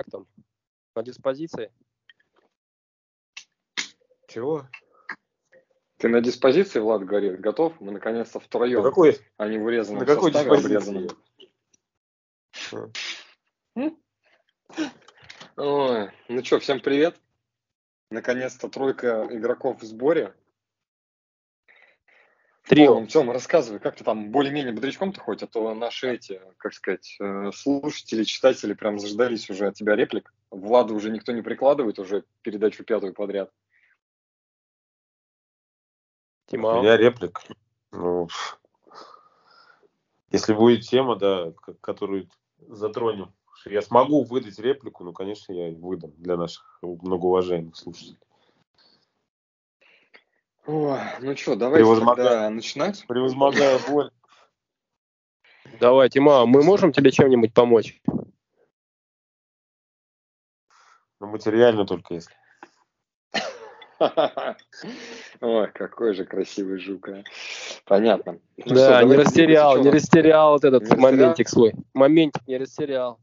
Как там? На диспозиции? Чего? Ты на диспозиции, Влад говорит, готов? Мы наконец-то втроем, На какой? а не в урезанном На какой составе, диспозиции? Ой, ну что, всем привет. Наконец-то тройка игроков в сборе. Трио. Тем, рассказывай, как ты там более-менее бодрячком-то хоть, а то наши эти, как сказать, э, слушатели, читатели прям заждались уже от тебя реплик. Владу уже никто не прикладывает, уже передачу пятую подряд. У Тима. меня реплик. Ну, если будет тема, да, которую затронем, я смогу выдать реплику, ну, конечно, я выдам для наших многоуважаемых слушателей. Ой, ну что, давайте Превозмогая. тогда начинать. Превозмогая боль. Давай, Тима, мы можем тебе чем-нибудь помочь? Ну, материально только если. Ой, какой же красивый жук, а. Понятно. Ну что, да, не давайте растерял, не растерял вот этот Не растерял? моментик свой. Моментик не растерял.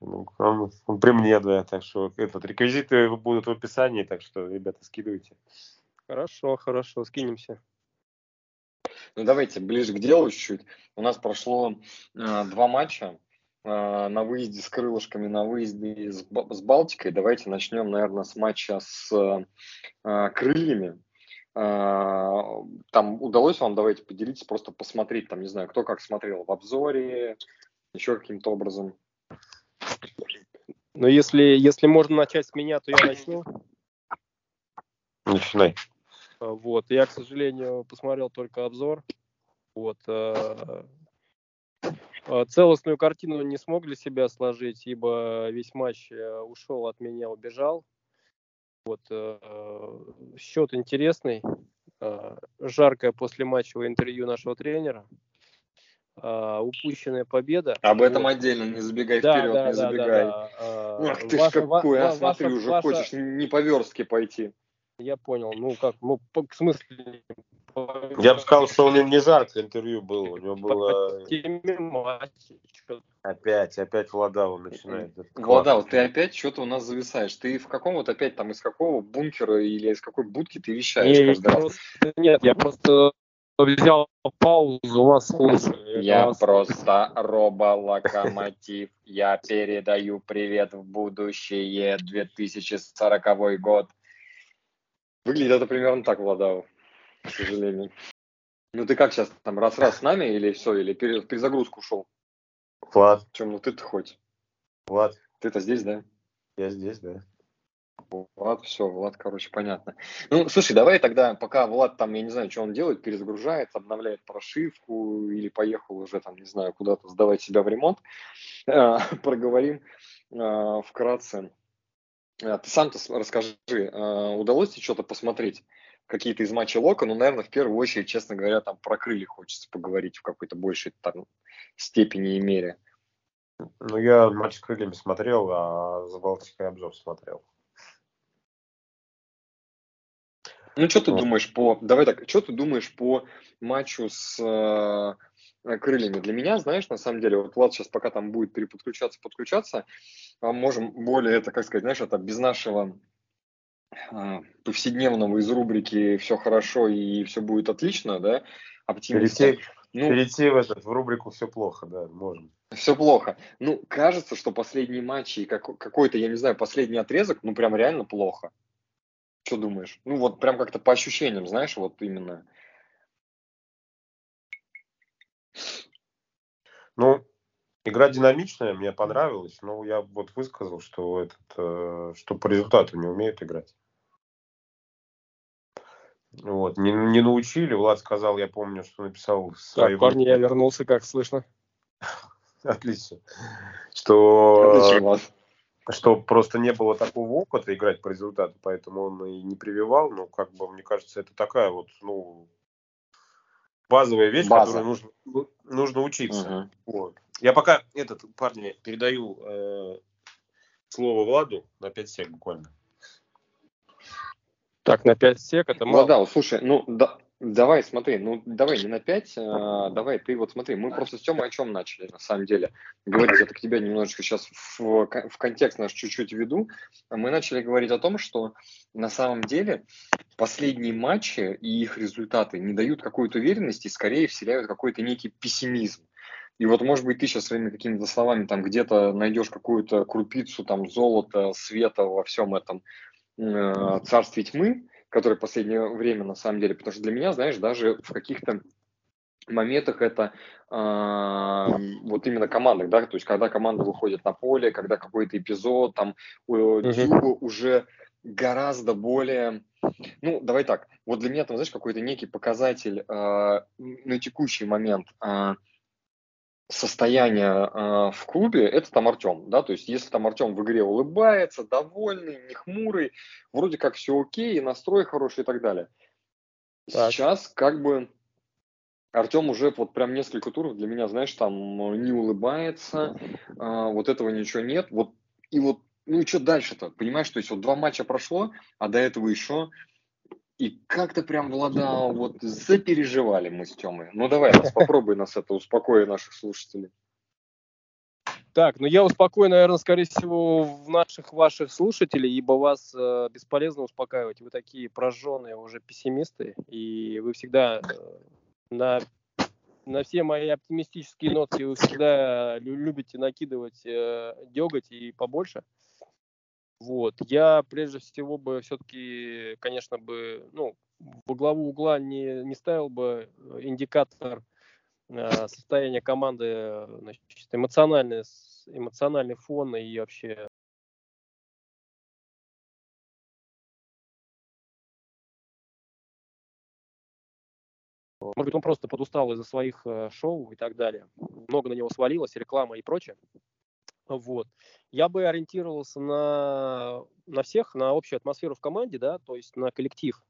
Ну, он, он при мне, да, так что этот, реквизиты будут в описании, так что, ребята, скидывайте. Хорошо, хорошо, скинемся. Ну давайте ближе к делу чуть-чуть. У нас прошло э, два матча э, на выезде с крылышками, на выезде с, с Балтикой. Давайте начнем, наверное, с матча с э, крыльями. Э, там удалось вам, давайте поделитесь, просто посмотреть, там, не знаю, кто как смотрел в обзоре, еще каким-то образом. Но если, если можно начать с меня, то я начну. Начинай. А, Вот. Я, к сожалению, посмотрел только обзор. Вот. э, э, Целостную картину не смог для себя сложить, ибо весь матч э, ушел от меня, убежал. Вот. э, Счет интересный. Э, Жаркое послематчевое интервью нашего тренера. Э, Упущенная победа. Об этом Вот. отдельно, не забегай Да, вперед, да, не да, забегай. да, да. Э, Ах ты ж ваша- ва- какой, а смотри, ваша- уже ваша- хочешь не по верстке пойти. Я понял. Ну как, ну по- в смысле? по- Я бы сказал, что у него не жаркое интервью было. У него было опять, опять Владава начинает. Это Влада, классно. вот ты опять что-то у нас зависаешь. Ты в каком вот опять там из какого бункера или из какой будки ты вещаешь Не, каждый раз? просто- нет, я просто взял паузу, вас слушаю. Я вас- просто роболокомотив. Я передаю привет в будущее 2040 год. Выглядит это примерно так, Владау, к сожалению. Ну ты как сейчас там, раз-раз с нами или все, или пере- перезагрузку ушел? Влад, Чем, ну ты-то хоть? Влад, Ты-то здесь, да? я здесь, да. Влад, все, Влад, короче, понятно. Ну, слушай, давай тогда, пока Влад там, я не знаю, что он делает, перезагружает, обновляет прошивку или поехал уже там, не знаю, куда-то сдавать себя в ремонт, э, проговорим э, вкратце. Э, Ты сам-то расскажи, э, удалось тебе что-то посмотреть? Какие-то из матчей Лока, ну, наверное, в первую очередь, честно говоря, там про крылья хочется поговорить в какой-то большей там, степени и мере. Ну, я матч с крыльями смотрел, а за Балтикой обзор смотрел. Ну, что ты Вот. думаешь по... Давай так, что ты думаешь по матчу с э, крыльями? Для меня, знаешь, на самом деле, вот Влад сейчас пока там будет переподключаться, подключаться, а можем более, это, как сказать, знаешь, это без нашего э, повседневного из рубрики «Все хорошо и все будет отлично», да, оптимиста. Перейти, Ну, перейти в, этот, в рубрику «Все плохо», да, можем. все плохо. Ну, кажется, что последние матчи и как- какой-то, я не знаю, последний отрезок, ну, прям реально плохо. Что думаешь? Ну, вот прям как-то по ощущениям, знаешь, вот именно. Ну, игра динамичная, мне понравилась, но я вот высказал, что, этот, э, что по результату не умеют играть. Вот, не, не научили. Влад сказал, я помню, что написал в своей Так, парни, я вернулся, как слышно. Отлично. Что, Отлично, Влад. что просто не было такого опыта играть по результату, поэтому он и не прививал. Ну, как бы, мне кажется, это такая вот, ну, базовая вещь, База. которую нужно, ну, нужно учиться. Мгм. Вот. Я пока этот, парни, передаю э, слово Владу на 5 сек буквально. Так, на 5 сек это мало. Владал, слушай, ну да, Давай, смотри, ну давай не на 5, а, давай ты вот смотри, мы просто с Тёмой о чем начали, на самом деле. Говорить это к тебе немножечко сейчас в, в контекст наш чуть-чуть введу. Мы начали говорить о том, что на самом деле последние матчи и их результаты не дают какой-то уверенности и скорее вселяют какой-то некий пессимизм. И вот, может быть, ты сейчас своими какими-то словами там где-то найдешь какую-то крупицу там золота, света во всем этом э, царстве тьмы, который в последнее время на самом деле, потому что для меня, знаешь, даже в каких-то моментах это э, вот именно командах, да, то есть когда команда выходит на поле, когда какой-то эпизод, там у Дюба уже гораздо более, ну, давай так, вот для меня там, знаешь, какой-то некий показатель э, на текущий момент э, состояние э, в клубе, это там Артем, да, то есть если там Артем в игре улыбается, довольный, не хмурый, вроде как все окей, и настрой хороший и так далее. Так. Сейчас как бы Артем уже вот прям несколько туров для меня, знаешь, там не улыбается, э, вот этого ничего нет, вот и вот ну и что дальше-то, понимаешь, то есть вот два матча прошло, а до этого еще и как-то прям, Влада, вот запереживали мы с Тёмой. Ну давай, нас, попробуй нас это успокои наших слушателей. Так, ну я успокою, наверное, скорее всего, в наших ваших слушателей, ибо вас э, бесполезно успокаивать. Вы такие прожженные уже пессимисты, и вы всегда э, на, на все мои оптимистические ноты вы всегда любите накидывать э, деготь и побольше. Вот. Я прежде всего бы все-таки, конечно, бы, ну, во главу угла не, не ставил бы индикатор э, состояния команды, значит, эмоциональный, эмоциональный фон и вообще Может быть, он просто подустал из-за своих э, шоу и так далее. Много на него свалилось, реклама и прочее. Вот. Я бы ориентировался на, на всех, на общую атмосферу в команде, да, то есть на коллектив.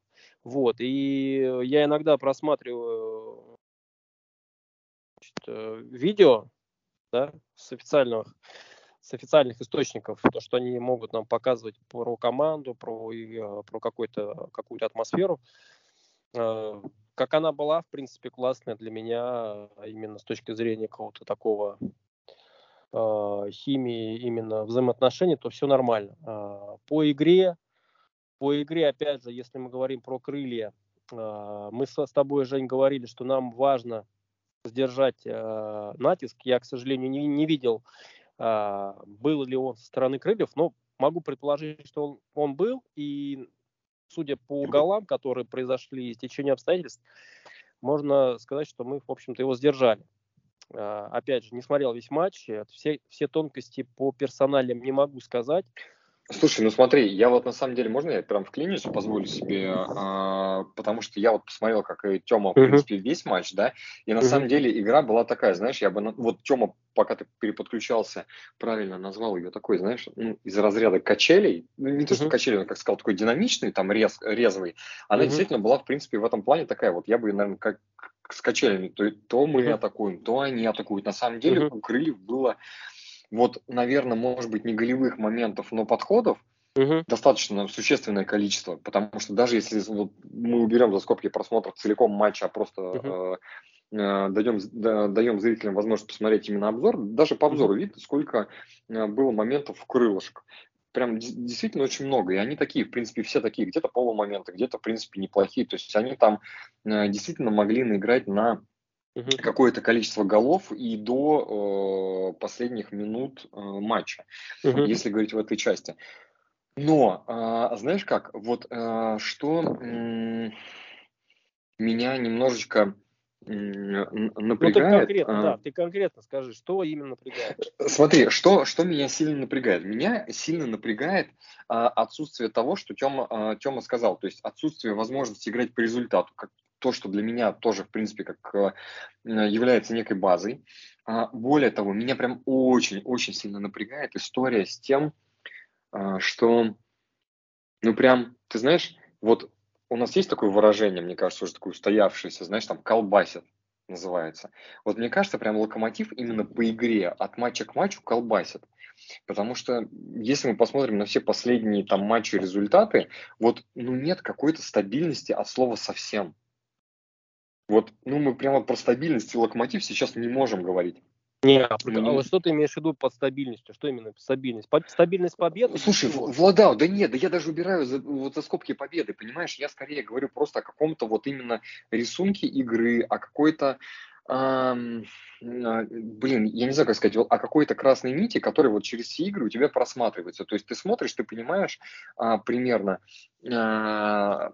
Вот. И я иногда просматриваю значит, э, видео да, с официальных с официальных источников, то, что они могут нам показывать про команду, про, э, про какую-то какую-то атмосферу. Э, как она была, в принципе, классная для меня именно с точки зрения какого-то такого химии именно взаимоотношений, то все нормально. Э, по игре, по игре, опять же, если мы говорим про крылья, э, мы с, тобой, Жень, говорили, что нам важно сдержать натиск. Я, к сожалению, не, не видел, был ли он со стороны крыльев, но могу предположить, что он, он был, и судя по голам, которые произошли из течения обстоятельств, можно сказать, что мы, в общем-то, его сдержали. А, опять же, не смотрел весь матч, все, все тонкости по персоналям не могу сказать. Слушай, ну смотри, я вот на самом деле, можно я прям в вклинюсь, позволю себе, а, потому что я вот посмотрел, как и Тёма, в принципе, весь матч, да, и на самом деле игра была такая, знаешь, я бы, вот Тёма, пока ты переподключался, правильно назвал ее такой, знаешь, ну, из разряда качелей, ну, не то, что качели, он, как сказал, такой динамичный, там, рез, резвый, она действительно была, в принципе, в этом плане такая, вот я бы, наверное, как с качелями, то, то мы атакуем, то они атакуют. На самом деле у Крыльев было вот, наверное, может быть, не голевых моментов, но подходов угу. достаточно существенное количество, потому что даже если вот, мы уберем за скобки просмотра целиком матча, а просто угу. э, даем, да, даем зрителям возможность посмотреть именно обзор, даже по обзору угу. видно, сколько э, было моментов в крылышек. Прям действительно очень много. И они такие, в принципе, все такие, где-то полумоменты, где-то, в принципе, неплохие. То есть они там э, действительно могли наиграть на угу. какое-то количество голов и до э, последних минут э, матча, угу. если говорить в этой части. Но, э, знаешь как, вот э, что э, меня немножечко напрягает. Ну, ты конкретно, а, да, ты конкретно скажи, что именно напрягает. Смотри, что, что меня сильно напрягает? Меня сильно напрягает а, отсутствие того, что Тёма, а, Тёма сказал, то есть отсутствие возможности играть по результату, как то, что для меня тоже, в принципе, как э, является некой базой. А, более того, меня прям очень-очень сильно напрягает история с тем, а, что, ну прям, ты знаешь, вот у нас есть такое выражение, мне кажется, уже такое устоявшееся, знаешь, там колбасит называется. Вот мне кажется, прям локомотив именно по игре от матча к матчу колбасит. Потому что если мы посмотрим на все последние там матчи результаты, вот ну нет какой-то стабильности от слова совсем. Вот, ну, мы прямо про стабильность и локомотив сейчас не можем говорить. Не, а, мы... а что ты имеешь в виду под стабильностью? Что именно стабильность? По... Стабильность победы? Слушай, Владал, да нет, да я даже убираю за, вот за скобки победы, понимаешь? Я скорее говорю просто о каком-то вот именно рисунке игры, о какой-то а, блин, я не знаю, как сказать, о какой-то красной нити, которая вот через все игры у тебя просматривается. То есть ты смотришь, ты понимаешь а, примерно, а,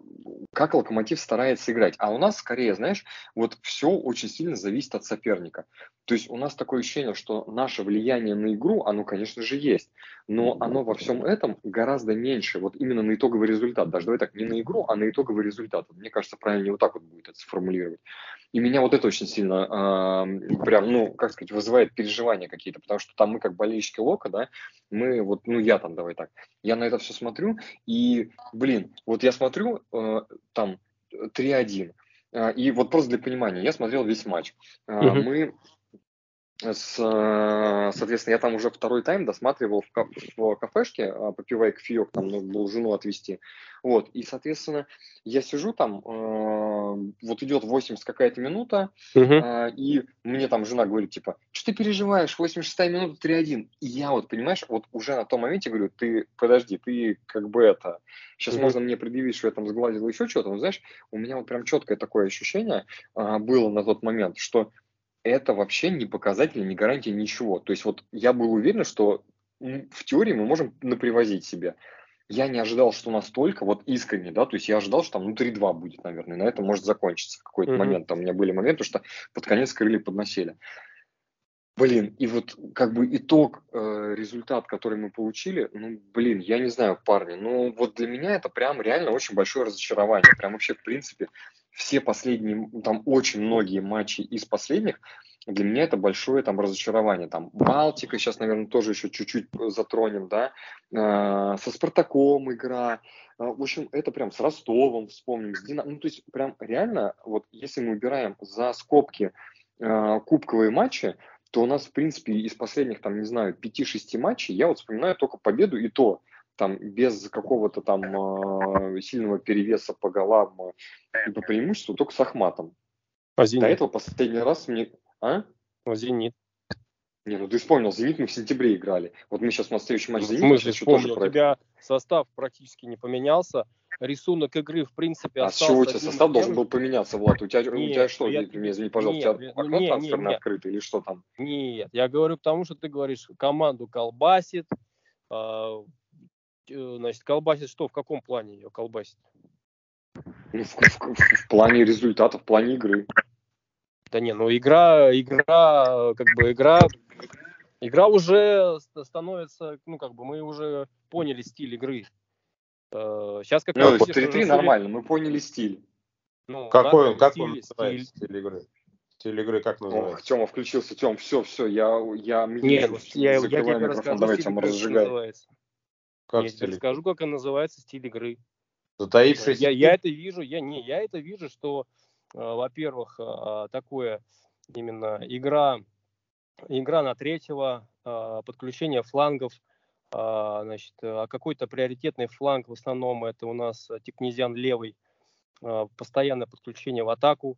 как Локомотив старается играть. А у нас скорее, знаешь, вот все очень сильно зависит от соперника. То есть у нас такое ощущение, что наше влияние на игру, оно, конечно же, есть, но оно во всем этом гораздо меньше, вот именно на итоговый результат. Даже давай так, не на игру, а на итоговый результат. Мне кажется, правильно вот так вот будет это сформулировать. И меня вот это очень сильно э, прям, ну, как сказать, вызывает переживания какие-то, потому что там мы как болельщики Лока, да, мы вот, ну, я там, давай так, я на это все смотрю, и, блин, вот я смотрю, э, там, 3-1, э, и вот просто для понимания, я смотрел весь матч. Э, угу. Мы с, э, соответственно, я там уже второй тайм досматривал в, в кафешке, а, попивая кофеек, там нужно было жену отвезти. Вот, и, соответственно, я сижу там, э, вот идет 80 какая-то минута, uh-huh. э, и мне там жена говорит, типа, что ты переживаешь, 86 минута 3-1. И я вот, понимаешь, вот уже на том моменте говорю, ты, подожди, ты как бы это, сейчас uh-huh. можно мне предъявить, что я там сглазил еще что-то, но знаешь, у меня вот прям четкое такое ощущение э, было на тот момент, что это вообще не показатель, не гарантия ничего. То есть вот я был уверен, что в теории мы можем напривозить себе. Я не ожидал, что настолько, вот искренне, да, то есть я ожидал, что там ну 3-2 будет, наверное, на этом может закончиться в какой-то mm-hmm. момент. Там у меня были моменты, что под конец крылья подносили. Блин, и вот как бы итог, э, результат, который мы получили, ну, блин, я не знаю, парни, ну, вот для меня это прям реально очень большое разочарование. Прям вообще, в принципе, все последние, там очень многие матчи из последних, для меня это большое там разочарование. Там Балтика, сейчас, наверное, тоже еще чуть-чуть затронем, да, э, со Спартаком игра, а, в общем, это прям с Ростовом вспомним, с Динамо, ну, то есть прям реально, вот если мы убираем за скобки э, кубковые матчи, то у нас, в принципе, из последних, там, не знаю, 5-6 матчей, я вот вспоминаю только победу и то, там, без какого-то там э, сильного перевеса по голам и по преимуществу, только с Ахматом. А До этого последний раз мне... А? А Зенит. Не, ну ты вспомнил, Зенит мы в сентябре играли. Вот мы сейчас на следующий матч Зенит. В смысле вспомнил? У тебя состав практически не поменялся. Рисунок игры, в принципе, а остался... А чего у тебя состав должен был поменяться, Влад? У тебя, нет, у тебя что, я... извини, пожалуйста, нет, у тебя окно нет, трансферное нет, открыто или что там? Нет, я говорю потому что ты говоришь, команду колбасит, э, значит, колбасит что, в каком плане ее колбасит? Ну, в, в, в, в плане результата, в плане игры. Да не, ну игра, игра, как бы игра, игра уже становится, ну как бы мы уже поняли стиль игры. Сейчас как ну, раз... 3-3 нормально, мы поняли стиль. Ну, Какой он, как стиль, он называется, стиль. стиль игры? Стиль игры как называется? Ох, Тёма включился, Тём, все, все, я, я, Нет, я, я тебе расскажу, давайте стиль игры называется. Как я тебе расскажу, как он называется, стиль игры. Затаившись. Я, я это вижу, я не, я это вижу, что а, во-первых, а, такое именно игра, игра на третьего, а, подключение флангов, значит, какой-то приоритетный фланг, в основном это у нас Тикнезиан левый, постоянное подключение в атаку,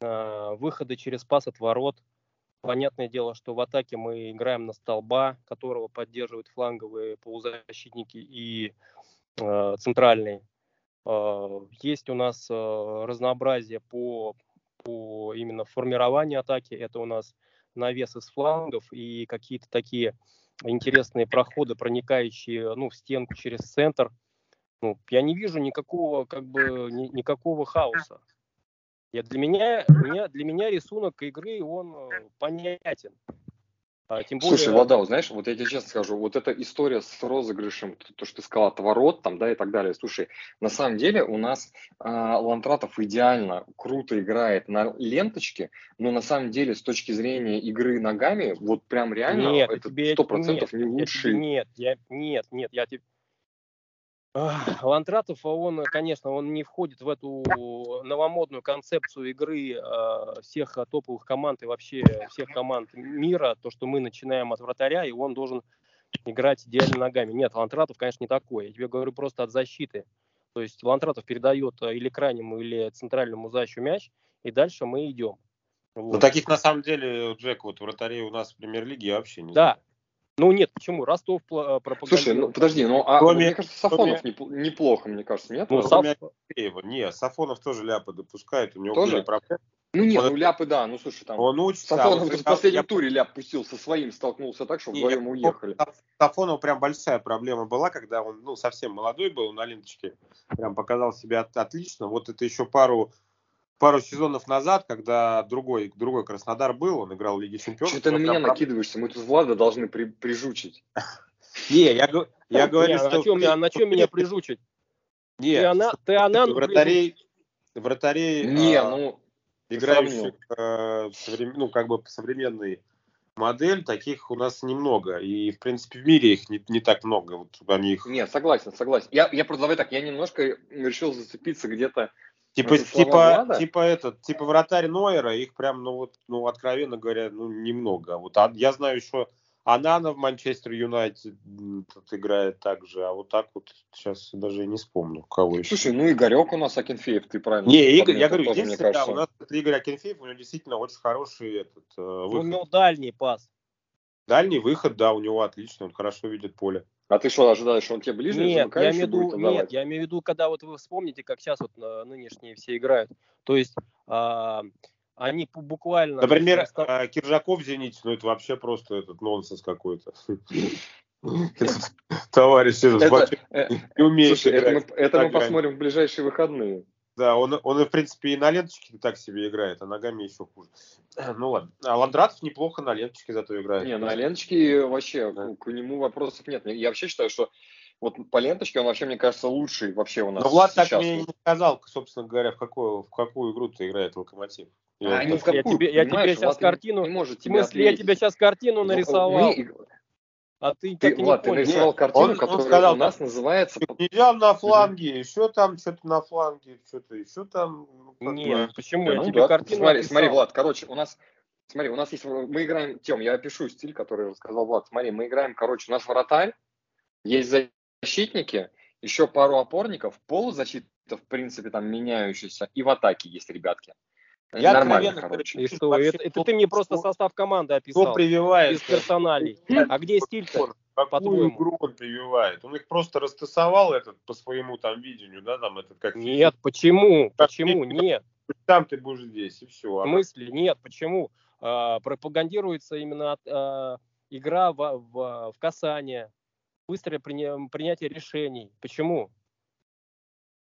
выходы через пас от ворот. Понятное дело, что в атаке мы играем на столба, которого поддерживают фланговые полузащитники и центральные. А, есть у нас а, разнообразие по, по именно формированию атаки. Это у нас навес из флангов и какие-то такие интересные проходы, проникающие ну, в стенку через центр. Ну, я не вижу никакого, как бы, ни, никакого хаоса. Я, для, меня, меня, для меня рисунок игры, он э, понятен. А, тем более... Слушай, Владал, знаешь, вот я тебе честно скажу, вот эта история с розыгрышем, то, что ты сказал, отворот там, да, и так далее. Слушай, на самом деле у нас а, Лантратов идеально, круто играет на ленточке, но на самом деле с точки зрения игры ногами, вот прям реально нет, это сто процентов не лучший. Нет, я, нет, нет, я тебе Лантратов, он, конечно, он не входит в эту новомодную концепцию игры э, всех топовых команд и вообще всех команд мира, то, что мы начинаем от вратаря, и он должен играть идеально ногами. Нет, Лантратов, конечно, не такой. Я тебе говорю просто от защиты. То есть Лантратов передает или крайнему, или центральному защу мяч, и дальше мы идем. Ну, вот. Но таких на самом деле, Джек, вот вратарей у нас в премьер-лиге вообще не Да. Знаю. Ну нет, почему? Ростов э, пропагандирует. Слушай, ну подожди, ну а кроме, мне кажется, Сафонов кроме... неплохо, мне кажется, нет? Ну, Саф... Не, Сафонов тоже ляпы допускает, у него тоже? были проблемы. Ну нет, он... ну ляпы, да, ну слушай, там он учится, Сафонов а, в последнем я... туре ляп пустил, со своим столкнулся так, что вдвоем уехали. Сафонов прям большая проблема была, когда он ну, совсем молодой был на ленточке, прям показал себя отлично. Вот это еще пару пару сезонов назад, когда другой, другой Краснодар был, он играл в Лиге Чемпионов. Что ты на меня прав... накидываешься? Мы тут Влада должны при, прижучить. Не, я, я говорю, что... На чем, на чем меня прижучить? Не, ты она, ты она вратарей, вратарей не, а, ну, играющих а, ну, как бы современный модель, таких у нас немного. И, в принципе, в мире их не, не так много. Вот они их... Нет, согласен, согласен. Я, я просто давай так, я немножко решил зацепиться где-то Типа, типа, типа этот, типа вратарь Нойера, их прям, ну вот, ну откровенно говоря, ну немного. Вот а, я знаю еще Анана в Манчестер Юнайтед тут играет также, а вот так вот сейчас даже не вспомню, кого еще. Слушай, ну Игорек у нас Акинфеев, ты правильно. Не, Игорь, я говорю, единственное, да, у нас Игорь Акинфеев, у него действительно очень хороший этот э, выход. У него дальний пас. Дальний выход, да, у него отлично, он хорошо видит поле. А ты что, ожидаешь, что он тебе ближе нет, я имею виду, Нет, я имею в виду, когда вот вы вспомните, как сейчас вот нынешние все играют. То есть а, они буквально... Например, а, Киржаков в «Зените», ну это вообще просто этот нонсенс какой-то. Товарищ, э, не умеет Это мы посмотрим в ближайшие выходные. Да, он, он, в принципе, и на ленточке так себе играет, а ногами еще хуже. Ну ладно. А Ландратов неплохо на ленточке зато играет. Не, на ленточке вообще да. к нему вопросов нет. Я вообще считаю, что вот по ленточке он вообще, мне кажется, лучший вообще у нас. Но Влад сейчас. так мне не сказал, собственно говоря, в какую, в какую игру ты играет Локомотив. Я, а, ну, какую, я тебе, я тебе сейчас Влад картину, не может в смысле, я тебе сейчас картину ну, нарисовал. Мы, а ты, ты так Влад, ты нарисовал картину, он, которая он сказал, у нас называется... Нельзя на фланге, еще там что-то на фланге, что-то еще там... Ну, Нет, почему? Ну, я тебе да. картину Смотри, смотри, Влад, короче, у нас... Смотри, у нас есть... Мы играем... Тем, я опишу стиль, который сказал Влад. Смотри, мы играем, короче, у нас вратарь, есть защитники, еще пару опорников, полузащита, в принципе, там меняющаяся, и в атаке есть ребятки. Я Нормально, короче. И что, это, это ты мне просто состав команды описал. Кто прививает? Без персоналей. А где стиль-то? Какую игру он прививает? Он их просто растасовал этот по своему там видению, да, там этот как... Нет, почему? Почему? Нет. Там ты будешь здесь, и все. В смысле? Нет, почему? А, пропагандируется именно а, игра в, в, в касание, быстрое приня, принятие решений. Почему?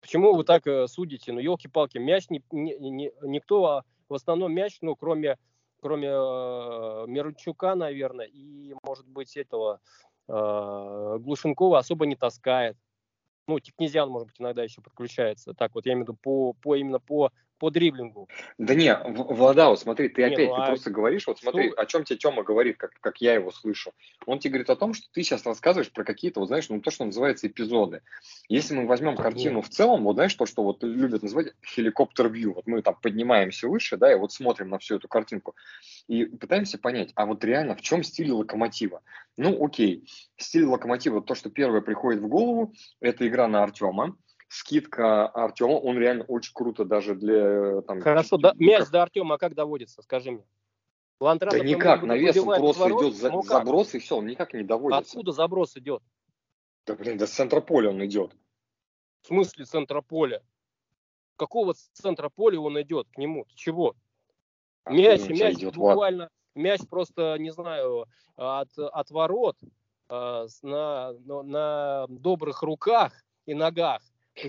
Почему вы так э, судите? Ну, елки-палки, мяч не, не, не, никто, а в основном мяч, ну, кроме, кроме э, Мирончука, наверное, и, может быть, этого э, Глушенкова особо не таскает. Ну, Тикнезиан, может быть, иногда еще подключается. Так вот, я имею в виду по, по именно по по дриблингу. Да не, Влада, вот смотри, ты не, опять ну, ты а просто говоришь, вот смотри, что? о чем тебе Тёма говорит, как, как я его слышу. Он тебе говорит о том, что ты сейчас рассказываешь про какие-то, вот знаешь, ну то, что называется эпизоды. Если мы возьмем картину в целом, вот знаешь, то, что вот любят называть хеликоптер-вью, вот мы там поднимаемся выше, да, и вот смотрим на всю эту картинку и пытаемся понять, а вот реально в чем стиль локомотива? Ну, окей, стиль локомотива, то, что первое приходит в голову, это игра на Артема, скидка Артема, он реально очень круто даже для... Там, Хорошо, да, мяч до Артема как доводится, скажи мне? Ландратов да никак, навес он просто идет за, ну заброс и все, он никак не доводится. Откуда заброс идет? Да блин, до центра поля он идет. В смысле центра поля? Какого центра поля он идет к нему? Чего? А мяч, мяч идет, буквально, Влад? мяч просто, не знаю, от, от ворот э, на, на добрых руках и ногах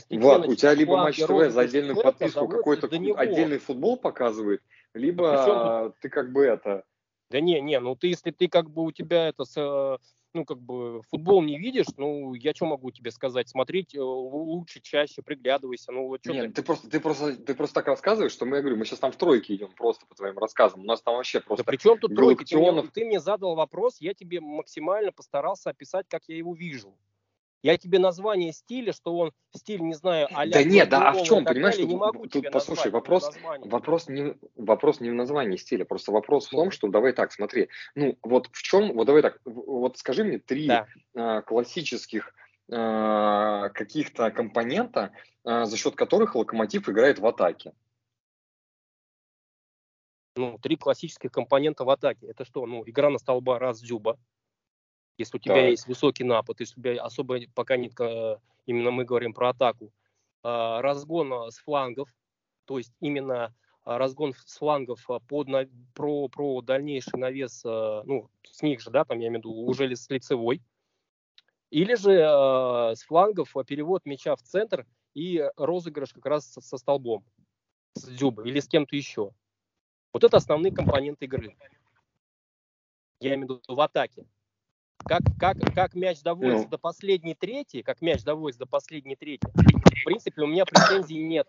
Влад, у тебя либо Матч ТВ за отдельную подписку какой-то отдельный футбол показывает, либо ты как бы это... Да не, не, ну ты, если ты как бы у тебя это, э, ну как бы футбол не видишь, ну я что могу тебе сказать, смотреть э, лучше, чаще, приглядывайся, ну вот что Нет, ты... ты просто, ты просто, ты просто так рассказываешь, что мы, я говорю, мы сейчас там в тройке идем просто по твоим рассказам, у нас там вообще просто... Да при чем тут тройка? Ты мне, ты мне задал вопрос, я тебе максимально постарался описать, как я его вижу. Я тебе название стиля, что он стиль, не знаю, а Да нет, да, а в чем, понимаешь, тут, не могу тут послушай, вопрос, вопрос, не, вопрос не в названии стиля, просто вопрос в том, что давай так, смотри, ну вот в чем, вот давай так, вот скажи мне три да. а, классических а, каких-то компонента, а, за счет которых локомотив играет в атаке. Ну, три классических компонента в атаке. Это что? Ну, игра на столба раз дзюба. Если у тебя так. есть высокий напад, если у тебя особо пока нет, э, именно мы говорим про атаку, а, разгон с флангов, то есть именно а, разгон с флангов а, под, про, про дальнейший навес, ну, с них же, да, там я имею в виду, уже с лицевой, или же с флангов перевод мяча в центр и розыгрыш как раз со, со столбом, с дзюбы или с кем-то еще. Вот это основные компоненты игры. Я имею в виду в атаке. Как, как, как мяч доводится ну. до последней трети, как мяч доводится до последней трети, в принципе, у меня претензий нет.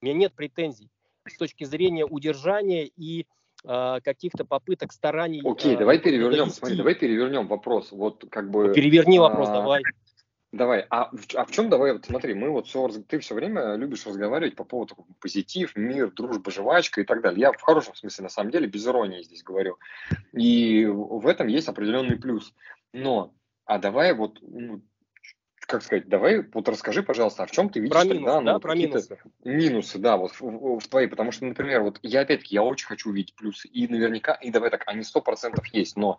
У меня нет претензий с точки зрения удержания и э, каких-то попыток стараний. Окей, э, давай перевернем. Смотри, давай перевернем вопрос. Вот как бы. Переверни вопрос, а, давай. Давай, а в, а в чем давай, вот смотри, мы вот все, ты все время любишь разговаривать по поводу позитив, мир, дружба, жвачка и так далее. Я в хорошем смысле, на самом деле, без иронии здесь говорю. И в этом есть определенный плюс. Но, а давай вот, ну, как сказать, давай вот расскажи, пожалуйста, а в чем ты видишь про минусы, тогда, ну, да, про минусы. минусы, да, вот в, в твоей, потому что, например, вот я опять-таки, я очень хочу увидеть плюсы, и наверняка, и давай так, они сто процентов есть, но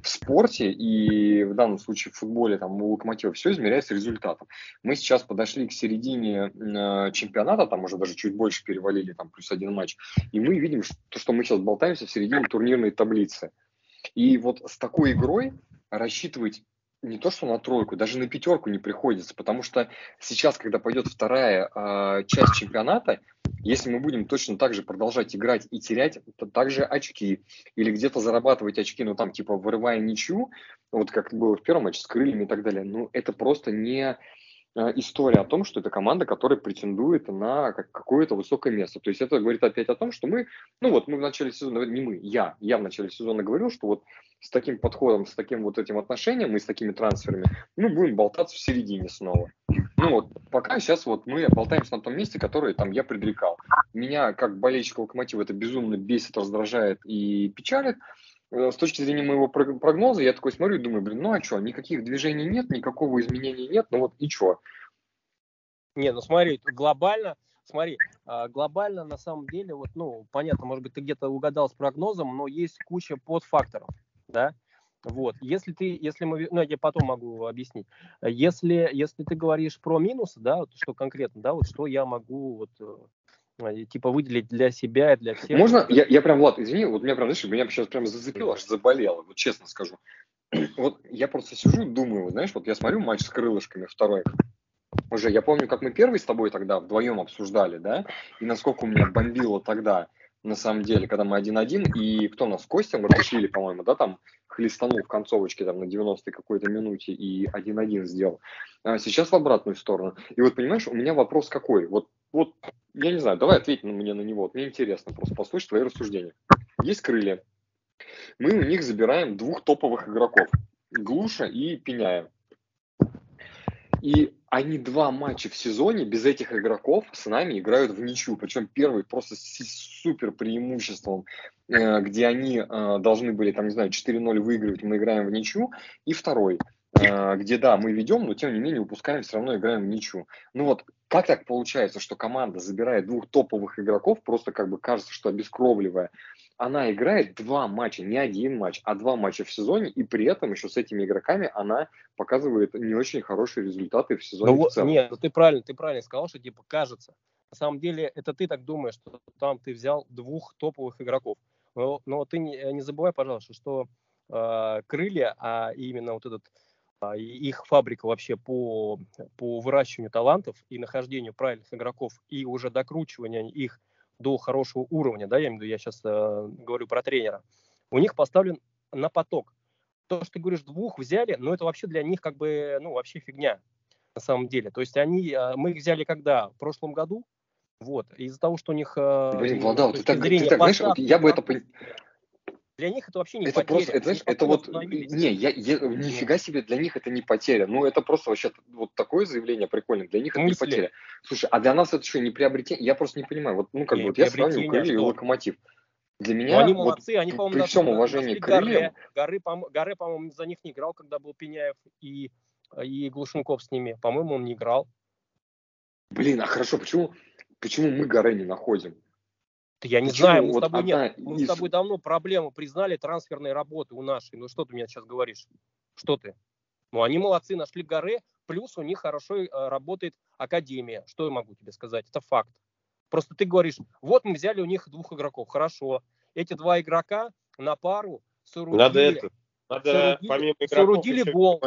в спорте и в данном случае в футболе, там, у Локомотива все измеряется результатом. Мы сейчас подошли к середине э, чемпионата, там уже даже чуть больше перевалили, там, плюс один матч, и мы видим, что, что мы сейчас болтаемся в середине турнирной таблицы. И вот с такой игрой рассчитывать не то что на тройку, даже на пятерку не приходится, потому что сейчас, когда пойдет вторая э, часть чемпионата, если мы будем точно так же продолжать играть и терять то также очки, или где-то зарабатывать очки, ну там типа вырывая ничью, вот как было в первом матче с крыльями и так далее, ну это просто не история о том, что это команда, которая претендует на какое-то высокое место. То есть это говорит опять о том, что мы, ну вот мы в начале сезона, не мы, я, я в начале сезона говорил, что вот с таким подходом, с таким вот этим отношением и с такими трансферами мы будем болтаться в середине снова. Ну вот, пока сейчас вот мы болтаемся на том месте, которое там я предрекал. Меня, как болельщик Локомотива, это безумно бесит, раздражает и печалит. Э, с точки зрения моего прогноза, я такой смотрю и думаю, блин, ну а что, никаких движений нет, никакого изменения нет, ну вот и что? Не, ну смотри, глобально, смотри, а, глобально на самом деле, вот, ну, понятно, может быть, ты где-то угадал с прогнозом, но есть куча подфакторов, да, вот, если ты, если мы, ну, я потом могу объяснить, если, если ты говоришь про минусы, да, вот, что конкретно, да, вот, что я могу, вот, э, типа выделить для себя и для всех. Можно, я, я прям, Влад, извини, вот меня прям, знаешь, меня сейчас прям зацепило, аж заболело, вот честно скажу. Вот я просто сижу, думаю, знаешь, вот я смотрю матч с крылышками второй, уже, я помню, как мы первый с тобой тогда вдвоем обсуждали, да, и насколько у меня бомбило тогда, на самом деле, когда мы один-один, и кто нас, Костя Мартышвили, по-моему, да, там хлестанул в концовочке там на 90-й какой-то минуте и один-один сделал. А сейчас в обратную сторону. И вот, понимаешь, у меня вопрос какой? Вот, вот я не знаю, давай ответь мне на него. Мне интересно просто послушать твои рассуждения. Есть крылья. Мы у них забираем двух топовых игроков. Глуша и Пеняя. И они два матча в сезоне без этих игроков с нами играют в ничью. Причем первый просто с супер преимуществом, э, где они э, должны были, там, не знаю, 4-0 выигрывать, мы играем в ничью. И второй, где, да, мы ведем, но тем не менее упускаем, все равно играем в ничью. Ну вот, как так получается, что команда забирает двух топовых игроков, просто как бы кажется, что обескровливая, она играет два матча, не один матч, а два матча в сезоне, и при этом еще с этими игроками она показывает не очень хорошие результаты в сезоне ну, в целом. Нет, ну ты правильно, ты правильно сказал, что типа кажется. На самом деле это ты так думаешь, что там ты взял двух топовых игроков. Но, но ты не, не забывай, пожалуйста, что э, крылья, а именно вот этот э, их фабрика вообще по, по выращиванию талантов и нахождению правильных игроков и уже докручивания их до хорошего уровня, да, я имею в виду, я сейчас э, говорю про тренера, у них поставлен на поток. То, что ты говоришь, двух взяли, ну, это вообще для них как бы, ну, вообще фигня на самом деле. То есть они, э, мы их взяли когда? В прошлом году, вот, из-за того, что у них... Э, Блин, Владал, ты так, ты так знаешь, вот я бы это для них это вообще не это потеря. Просто, это, знаешь, это вот, не, я, я, нифига себе, для них это не потеря. Ну, это просто вообще вот такое заявление прикольное. Для них это не потеря. Слушай, а для нас это что, не приобретение? Я просто не понимаю. Вот, ну, как бы, вот я сравниваю крылья и локомотив. Для меня, ну, они молодцы, вот, они, по-моему, при всем уважении к крыльям... Горы, Горы, по-моему, за них не играл, когда был Пеняев и, и Глушенков с ними. По-моему, он не играл. Блин, а хорошо, почему, почему мы горы не находим? Я не Почему? знаю, мы, вот с тобой, нет, мы из... с тобой давно проблему признали трансферной работы у нашей. Ну что ты мне сейчас говоришь? Что ты? Ну они молодцы, нашли горы, плюс у них хорошо э, работает академия. Что я могу тебе сказать? Это факт. Просто ты говоришь, вот мы взяли у них двух игроков, хорошо. Эти два игрока на пару соорудили, надо это, надо соорудили, помимо игроков соорудили гол.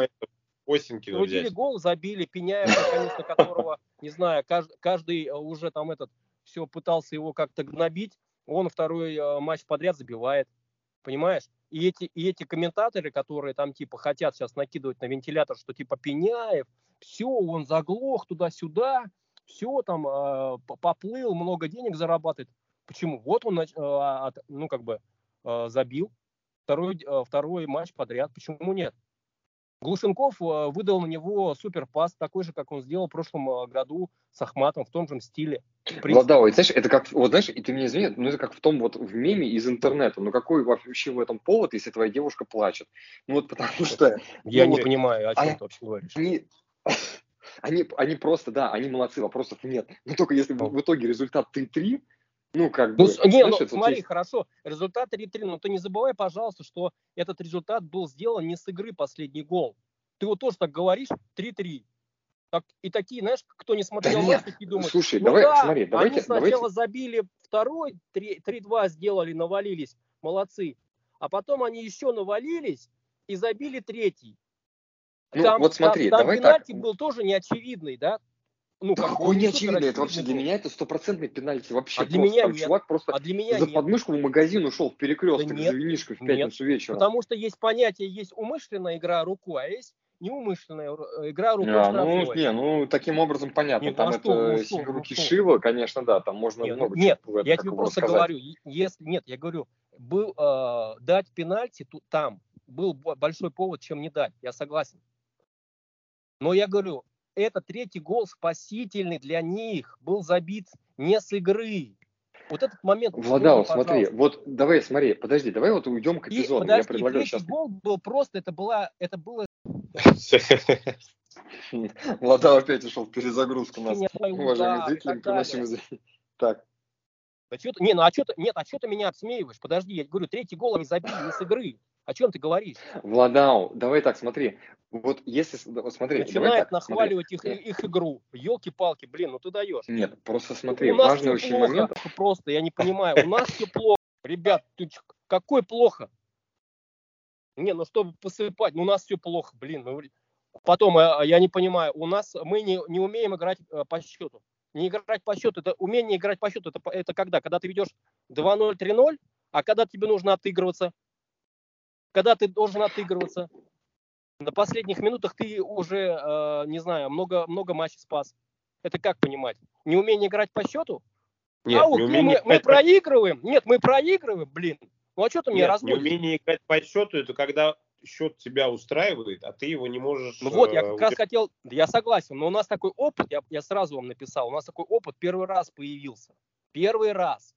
Осенькину соорудили взять. гол, забили, Пеняев, конечно, которого, не знаю, каждый, каждый уже там этот все пытался его как-то гнобить, он второй э, матч подряд забивает, понимаешь? И эти, и эти комментаторы, которые там типа хотят сейчас накидывать на вентилятор, что типа Пеняев, все, он заглох туда-сюда, все там э, поплыл, много денег зарабатывает. Почему? Вот он, э, ну как бы э, забил второй, э, второй матч подряд. Почему нет? Глушенков э, выдал на него суперпас, такой же, как он сделал в прошлом э, году с Ахматом, в том же стиле. Владава, знаешь, это как, вот знаешь, и ты мне извини, ну это как в том вот в меме из интернета. Ну какой вообще в этом повод, если твоя девушка плачет? Ну вот потому что... Я ну, не вот, понимаю, о чем а, ты вообще говоришь. Они, они, они просто, да, они молодцы, вопросов нет. Но только если в, в итоге результат 3-3, ну, как ну, бы. Не, знаешь, ну, смотри, есть... хорошо, результат 3-3, но ты не забывай, пожалуйста, что этот результат был сделан не с игры последний гол. Ты вот тоже так говоришь, 3-3. Так, и такие, знаешь, кто не смотрел да матч, такие думают, слушай, ну давай, да, смотри, давайте, они сначала давайте. забили второй, 3-2 сделали, навалились, молодцы. А потом они еще навалились и забили третий. Ну, там, вот смотри, там, давай там пенальти так. был тоже неочевидный, да? Ну, да какой не очевидно, это вообще для меня это стопроцентный пенальти вообще. А для просто, меня там нет. чувак просто а для меня за нет. подмышку в магазин ушел в перекресток да за винишкой в пятницу нет. вечером. Потому что есть понятие, есть умышленная игра рукой, а есть неумышленная э, игра рукой а, ну, не, ну, таким образом понятно. Нет, там ну, это ну, что, руки ну, Шива, конечно, да, там можно нет, много Нет, чего я тебе просто сказать. говорю, если, нет, я говорю, был, э, дать пенальти тут, там был большой повод, чем не дать, я согласен. Но я говорю, это третий гол спасительный для них был забит не с игры. Вот этот момент. Владал, смотри, вот давай, смотри, подожди, давай вот уйдем к эпизоду. И, подожди, Я предлагаю третий сейчас. гол был просто, это было, это было. Владал опять ушел в перезагрузку нас, уважаемые зрители, приносим Так. А что не, ну а что ты, нет, а что ты меня обсмеиваешь? Подожди, я говорю, третий гол они забили не с игры. О чем ты говоришь? Владау, давай так, смотри. Вот если, смотри, Начинает так, нахваливать смотри. Их, их игру. Елки-палки, блин, ну ты даешь. Нет, просто смотри, у важный очень плохо, момент. Просто, я не понимаю, у нас все плохо. Ребят, ты, какой плохо? Не, ну чтобы посыпать, ну у нас все плохо, блин. Ну, потом, э, я не понимаю, у нас, мы не, не умеем играть э, по счету. Не играть по счету, это умение играть по счету, это, это когда? Когда ты ведешь 2-0, 3-0, а когда тебе нужно отыгрываться когда ты должен отыгрываться. На последних минутах ты уже, э, не знаю, много, много матчей спас. Это как понимать? Неумение играть по счету? Нет, а, неумение... мы, мы проигрываем. Нет, мы проигрываем, блин. Ну а что ты меня разводишь? Неумение играть по счету, это когда счет тебя устраивает, а ты его не можешь... Ну вот, я как э, раз хотел, я согласен, но у нас такой опыт, я, я сразу вам написал, у нас такой опыт первый раз появился. Первый раз.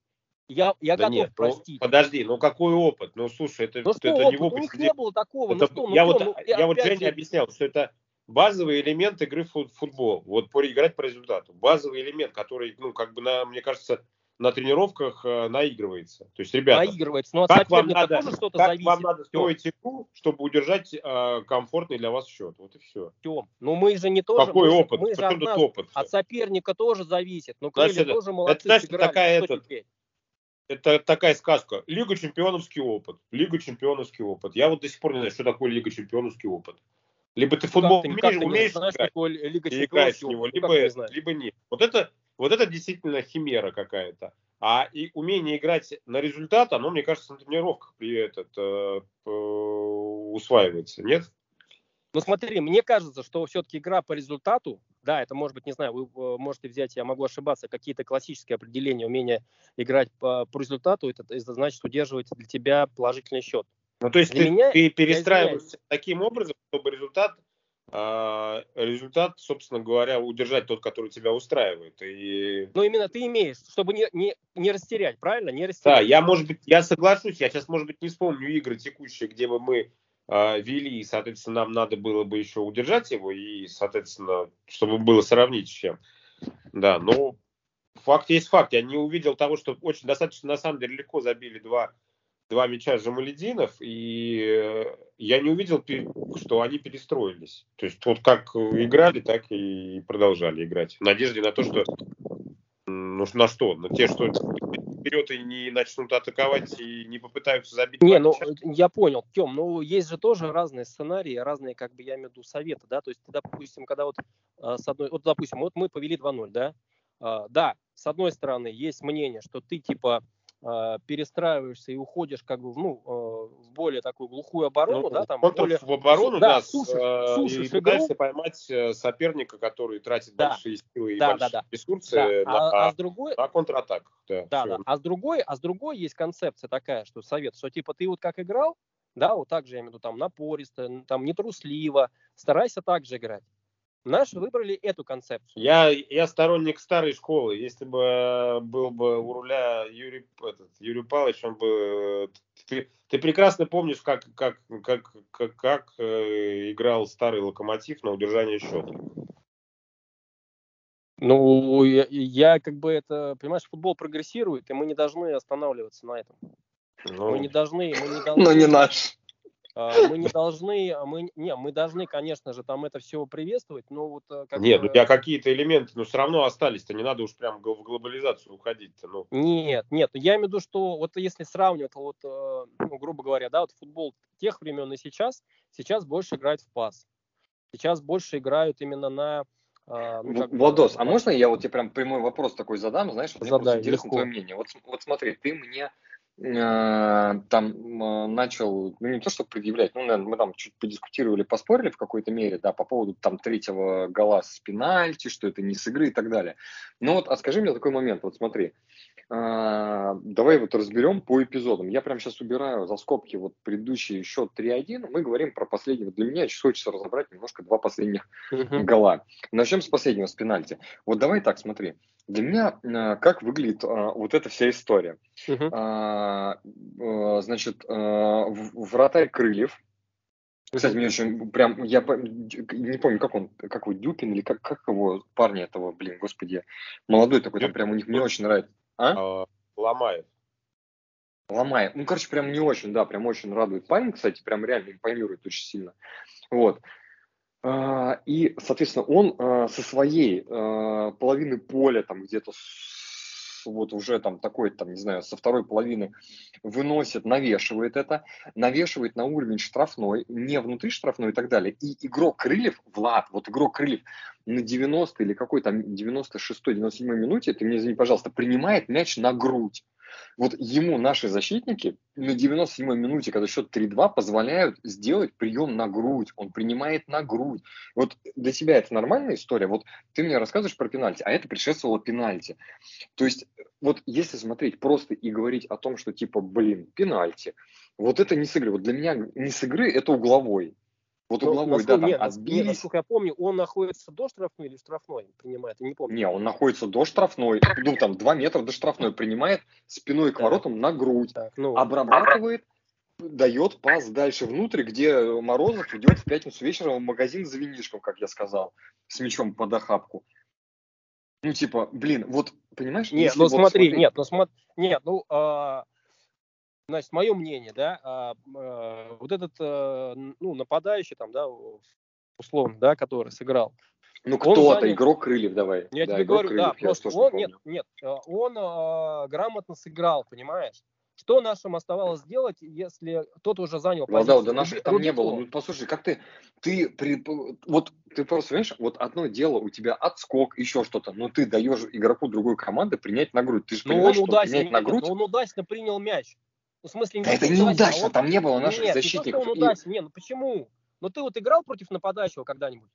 Я, я да готов нет, ну, простить. Ну, подожди, ну какой опыт? Ну слушай, это, ну, что это опыт? не опыт. У них не было такого. Это, ну, что, ну, я что, вот, ну, я вот Жене объяснял, что это базовый элемент игры в футбол. Вот играть по результату. Базовый элемент, который, ну, как бы, на, мне кажется, на тренировках э, наигрывается. То есть, ребята, наигрывается. Но ну, как, вам надо, тоже что-то как зависит. вам надо строить игру, чтобы удержать э, комфортный для вас счет? Вот и все. Тем. Ну мы же не тоже. Какой мы, опыт? Мы же от, нас, опыт? от соперника тоже зависит. Ну, Крылья тоже молодцы. Это, знаешь, такая этот, это такая сказка. Лига чемпионовский опыт. Лига чемпионовский опыт. Я вот до сих пор не знаю, что такое Лига чемпионовский опыт. Либо ты футбол ты, умеешь, умеешь знаешь, играть, такое Лига и играешь в него, либо, ну, либо нет. Вот это, вот это действительно химера какая-то. А и умение играть на результат, оно, мне кажется, на тренировках при этот, э, э, усваивается, нет? Ну смотри, мне кажется, что все-таки игра по результату, да, это может быть, не знаю, вы э, можете взять, я могу ошибаться, какие-то классические определения, умение играть по, по результату, это, это значит удерживать для тебя положительный счет. Ну то есть для ты, меня, ты перестраиваешься таким образом, чтобы результат, э, результат, собственно говоря, удержать тот, который тебя устраивает. И... Ну именно ты имеешь, чтобы не, не, не растерять, правильно? Не растерять. Да, я, может быть, я соглашусь, я сейчас, может быть, не вспомню игры текущие, где бы мы вели, и, соответственно, нам надо было бы еще удержать его, и, соответственно, чтобы было сравнить с чем. Да, но факт есть факт. Я не увидел того, что очень достаточно, на самом деле, легко забили два, два мяча Жамалединов, и э, я не увидел, что они перестроились. То есть вот как играли, так и продолжали играть. В надежде на то, что ну, на что? На те, что вперед и не начнут атаковать и не попытаются забить. Не, ну я понял, Тем, ну есть же тоже разные сценарии, разные, как бы я имею в виду, советы, да, то есть, допустим, когда вот а, с одной, вот, допустим, вот мы повели 2-0, да, а, да, с одной стороны, есть мнение, что ты типа перестраиваешься и уходишь как бы ну, а, в более такую глухую оборону, ну, да, там более... в оборону, да, да сушишь, э, сушишь и пытаешься поймать э, соперника, который тратит да. большие силы и да, большие да, да. ресурсы да. на, а, а с другой... на контратак. Да, да, да. А с другой, а с другой есть концепция такая, что совет, что типа ты вот как играл, да, вот так же я имею в виду там напористо, там нетрусливо, старайся так же играть. Наши выбрали эту концепцию. Я, я сторонник старой школы. Если бы э, был бы у руля Юрий, этот, Юрий Павлович, он бы... Ты, ты прекрасно помнишь, как, как, как, как, как э, играл старый локомотив на удержание счета. Ну, я, я как бы это, понимаешь, футбол прогрессирует, и мы не должны останавливаться на этом. Ну, мы не должны, мы не должны. Но не наш. А, мы не должны, а мы, не, мы должны, конечно же, там это все приветствовать, но вот... Э, как Нет, ну, у тебя какие-то элементы, но все равно остались-то, не надо уж прям в глобализацию уходить-то, ну. Нет, нет, я имею в виду, что вот если сравнивать, вот, э, ну, грубо говоря, да, вот футбол тех времен и сейчас, сейчас больше играет в пас. Сейчас больше играют именно на а, ну, Владос, а можно я вот тебе прям прямой вопрос такой задам, знаешь, вот Задай, мне интересно твое мнение. Вот, вот смотри, ты мне там э, начал, ну не то что предъявлять, ну, наверное, мы там чуть подискутировали, поспорили в какой-то мере, да, по поводу там третьего гола с пенальти, что это не с игры и так далее. Ну вот, а скажи мне такой момент, вот смотри, давай вот разберем по эпизодам. Я прямо сейчас убираю за скобки вот предыдущий счет 3-1, мы говорим про последнего. Для меня очень хочется разобрать немножко два последних uh-huh. гола. Начнем с последнего, с пенальти. Вот давай так, смотри. Для меня э, как выглядит а, вот эта вся история. Uh-huh. А, а, значит, а, вратарь Крыльев, кстати, мне очень прям, я не помню, как он, как его, Дюкин или как, как его, парня этого, блин, господи, молодой такой, там прям у них мне очень нравится. А? Ломает. Ломает. Ну, короче, прям не очень, да, прям очень радует парень, кстати, прям реально импонирует очень сильно. Вот. А, и, соответственно, он а, со своей а, половины поля, там где-то вот уже там такой, там, не знаю, со второй половины выносит, навешивает это, навешивает на уровень штрафной, не внутри штрафной и так далее. И игрок Крыльев, Влад, вот игрок Крыльев на 90 или какой там 96-97 минуте, ты мне извини, пожалуйста, принимает мяч на грудь. Вот ему наши защитники на 97-й минуте, когда счет 3-2, позволяют сделать прием на грудь. Он принимает на грудь. Вот для тебя это нормальная история? Вот ты мне рассказываешь про пенальти, а это предшествовало пенальти. То есть вот если смотреть просто и говорить о том, что типа, блин, пенальти, вот это не с игры. Вот для меня не с игры, это угловой. Вот угловой, да, там нет, отбились. насколько я помню, он находится до штрафной или штрафной принимает, я не помню. Не, он находится до штрафной, ну там 2 метра до штрафной, принимает спиной к воротам на грудь, так, ну, обрабатывает, дает пас дальше внутрь, где Морозов идет в пятницу вечером в магазин за винишком, как я сказал, с мячом под охапку. Ну, типа, блин, вот, понимаешь? Нет, ну вот смотри, смотреть... нет, ну смотри, нет, ну, а, значит, мое мнение, да, а, а, вот этот, а, ну, нападающий там, да, условно, да, который сыграл. Ну, кто-то, занял... игрок Крыльев, давай. Я да, тебе говорю, Крыльев, да, просто он, нет, нет, он а, грамотно сыграл, понимаешь? Что нашим оставалось сделать, если тот уже занял позицию? Владал, да наших там не было. Ну, послушай, как ты, ты, при, вот ты просто, понимаешь, вот одно дело, у тебя отскок, еще что-то, но ты даешь игроку другой команды принять на грудь. Ты же ну, он удачно, на грудь... он удачно принял мяч. Ну, в смысле, да это неудачно, он... там не было наших Нет, защитников. Не то, он удачно. И... Не, ну почему? Ну ты вот играл против нападающего когда-нибудь?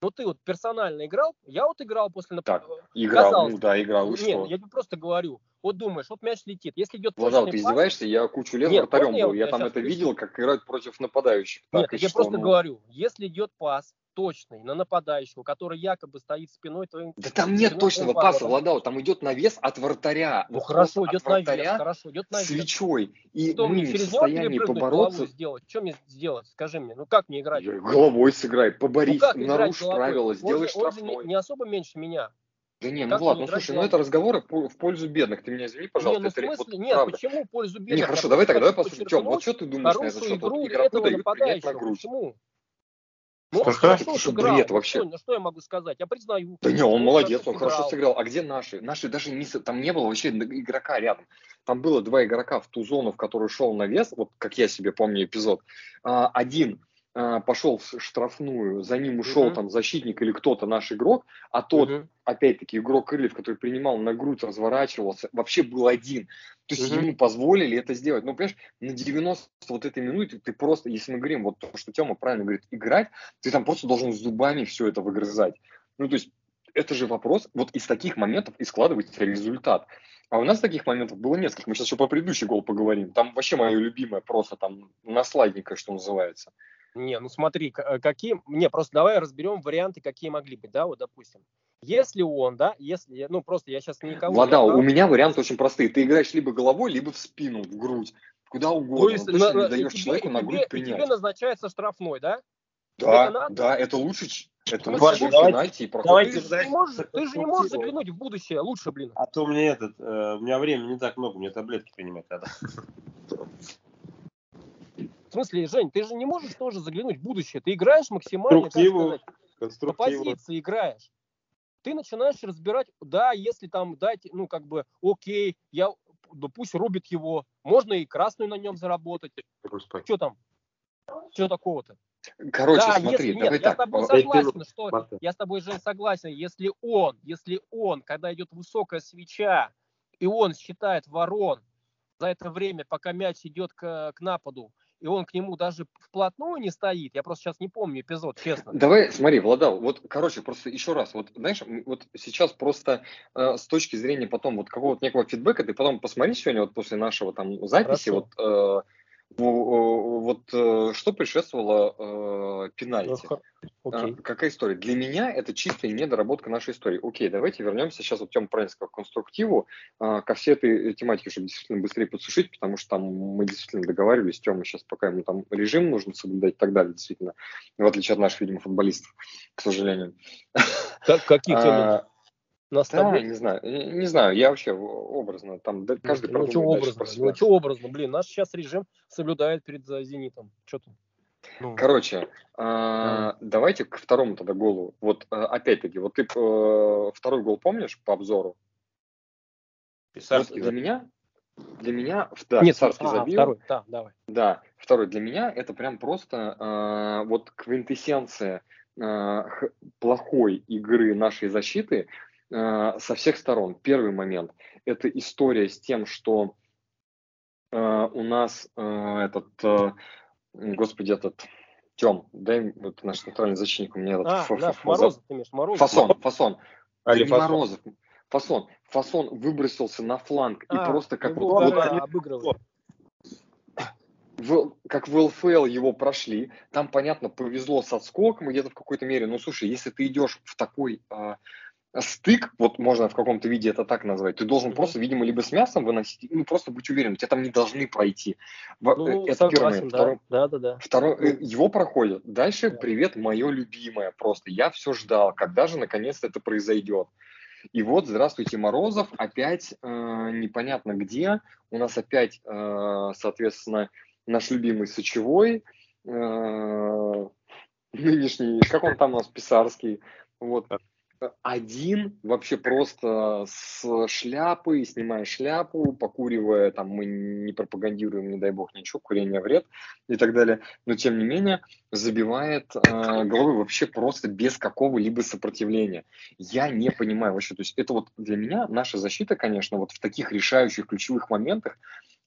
Ну ты вот персонально играл, я вот играл после нападения. Так, играл, Казалось, ну да, играл, и Нет, что? я тебе просто говорю, вот думаешь, вот мяч летит, если идет Владал, ты издеваешься? Я кучу лет Нет, вратарем был, я, я там это видел, как играть против нападающих. Так, Нет, я что, просто ну... говорю, если идет пас, точный на нападающего, который якобы стоит спиной твоим... Да там нет точного паса, Владал, там идет навес от вратаря. Ну вот хорошо, идет навес, хорошо, идет навес. Свечой. И Что, мы не в состоянии побороться. сделать? Что мне сделать? Скажи мне, ну как мне играть? Головой сыграй, поборись, ну, нарушь правила, сделай штрафной. Он не, не особо меньше меня. Да не, ну ладно, ну слушай, ну это разговоры в пользу бедных. Ты меня извини, пожалуйста. Не, ну, в смысле, это, вот, нет, правда. почему в пользу бедных? Не, хорошо, давай так, давай послушаем. Вот что ты думаешь на этот счет? Вот игроку дают принять на грудь. Почему? Ну, что, что, что, что бред вообще? Что, что я могу сказать? Я признаю. Да не, он молодец, он хорошо сыграл. А где наши? Наши даже не... Там не было вообще игрока рядом. Там было два игрока в ту зону, в которую шел на вес, вот как я себе помню эпизод. А, один пошел в штрафную, за ним ушел uh-huh. там защитник или кто-то наш игрок, а тот, uh-huh. опять-таки, игрок Крыльев, который принимал на грудь, разворачивался, вообще был один. То есть uh-huh. ему позволили это сделать. Ну, понимаешь, на 90 вот этой минуте ты просто, если мы говорим, вот то, что Тёма правильно говорит, играть, ты там просто должен зубами все это выгрызать. Ну, то есть это же вопрос, вот из таких моментов и складывается результат. А у нас таких моментов было несколько. Мы сейчас еще по предыдущий гол поговорим. Там вообще мое любимое, просто там на слайдненькое, что называется. Не, ну смотри, э, какие... Не, просто давай разберем варианты, какие могли быть, да, вот, допустим. Если он, да, если, ну, просто я сейчас никого... Влада, не у меня варианты очень простые. Ты играешь либо головой, либо в спину, в грудь, куда угодно. То есть, ну, на, не даешь тебе, человеку на грудь принять. тебе назначается штрафной, да? Да, это да, это лучше, это ну, лучше давайте, давайте, ты, же не можешь, ты же не можешь заглянуть в будущее лучше, блин. А то мне этот, э, у меня времени не так много, мне таблетки принимать надо. В смысле, Жень, ты же не можешь тоже заглянуть в будущее. Ты играешь максимально, как сказать, по позиции играешь. Ты начинаешь разбирать, да, если там дать, ну, как бы, окей, я, да пусть рубит его, можно и красную на нем заработать. Что там? Что такого-то? Короче, да, смотри, если, давай нет, так. Я с тобой согласен, что я с тобой, Жень, согласен, если он, если он, когда идет высокая свеча, и он считает ворон за это время, пока мяч идет к, к нападу, и он к нему даже вплотную не стоит. Я просто сейчас не помню эпизод, честно. Давай, смотри, Владал, вот, короче, просто еще раз, вот, знаешь, вот сейчас просто э, с точки зрения потом вот какого-то некого фидбэка, ты потом посмотри сегодня вот после нашего там записи, Хорошо. вот, э, вот э, что предшествовало э, пенальти? Okay. А, какая история? Для меня это чистая недоработка нашей истории. Окей, давайте вернемся сейчас, вот Тем правильно конструктиву, э, ко всей этой тематике, чтобы действительно быстрее подсушить, потому что там мы действительно договаривались, Тема сейчас пока ему там режим нужно соблюдать и так далее, действительно, в отличие от наших, видимо, футболистов, к сожалению. Как, каких а, Наставление? Да, не знаю, не знаю, я вообще образно, там каждый Ну, что образно, ну, что образно, блин, наш сейчас режим соблюдает перед э, «Зенитом», что там? Ну. Короче, а, давайте к второму тогда голу. Вот а, опять-таки, вот ты э, второй гол помнишь по обзору? Писарский вот для меня, для меня, да, Нет, Писарский а, забил. Второй, да, давай. Да, второй. Для меня это прям просто э, вот квинтэссенция э, плохой игры нашей защиты Э, со всех сторон. Первый момент – это история с тем, что э, у нас э, этот, э, господи, этот Тем, дай вот наш центральный защитник, у меня этот а, ф, да, ф, Морозов, ты имеешь, Морозов. Фасон, Фасон. Али фасон. Морозов. Фасон. Фасон выбросился на фланг а, и просто как вот, да, обыгрывает. В, как в ЛФЛ его прошли, там, понятно, повезло с отскоком где-то в какой-то мере. Но слушай, если ты идешь в такой а, стык, вот можно в каком-то виде это так назвать, ты должен просто, видимо, либо с мясом выносить, ну, просто быть уверен, тебя там не должны пройти. Ну, это первое. Да. Второе, да, да, да. Второе, mm-hmm. его проходят. Дальше, yeah. привет, мое любимое просто. Я все ждал, когда же наконец-то это произойдет. И вот, здравствуйте, Морозов, опять э, непонятно где, у нас опять, э, соответственно, наш любимый Сочевой, э, нынешний, как он там у нас, Писарский, вот, один вообще просто с шляпой, снимая шляпу, покуривая, там мы не пропагандируем, не дай бог, ничего, курение вред и так далее, но тем не менее забивает э, головой вообще просто без какого-либо сопротивления. Я не понимаю вообще, то есть это вот для меня наша защита, конечно, вот в таких решающих ключевых моментах,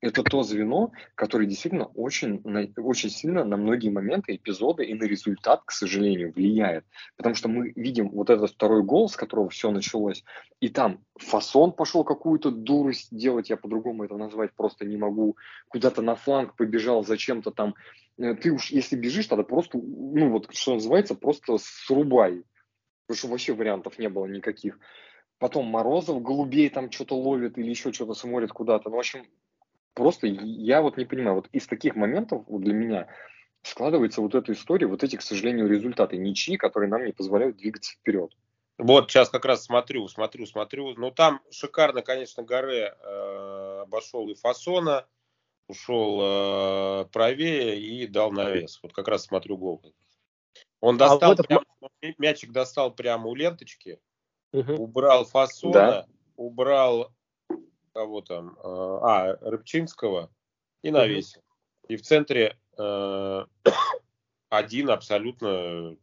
это то звено, которое действительно очень, очень сильно на многие моменты, эпизоды и на результат, к сожалению, влияет. Потому что мы видим вот этот второй гол, с которого все началось, и там фасон пошел какую-то дурость делать, я по-другому это назвать просто не могу, куда-то на фланг побежал, зачем-то там. Э, ты уж, если бежишь, тогда просто, ну вот, что называется, просто срубай. Потому что вообще вариантов не было никаких. Потом Морозов голубей там что-то ловит или еще что-то смотрит куда-то. Ну, в общем, Просто я вот не понимаю, вот из таких моментов вот для меня складывается вот эта история, вот эти, к сожалению, результаты ничьи, которые нам не позволяют двигаться вперед. Вот сейчас как раз смотрю, смотрю, смотрю. Ну там шикарно, конечно, Горе э, обошел и Фасона, ушел э, правее и дал навес. Вот как раз смотрю гол. Он а достал, а вот прям, это... мячик достал прямо у ленточки, угу. убрал Фасона, да. убрал кого там, э, а, Рыбчинского и навесил. Угу. И в центре э, один абсолютно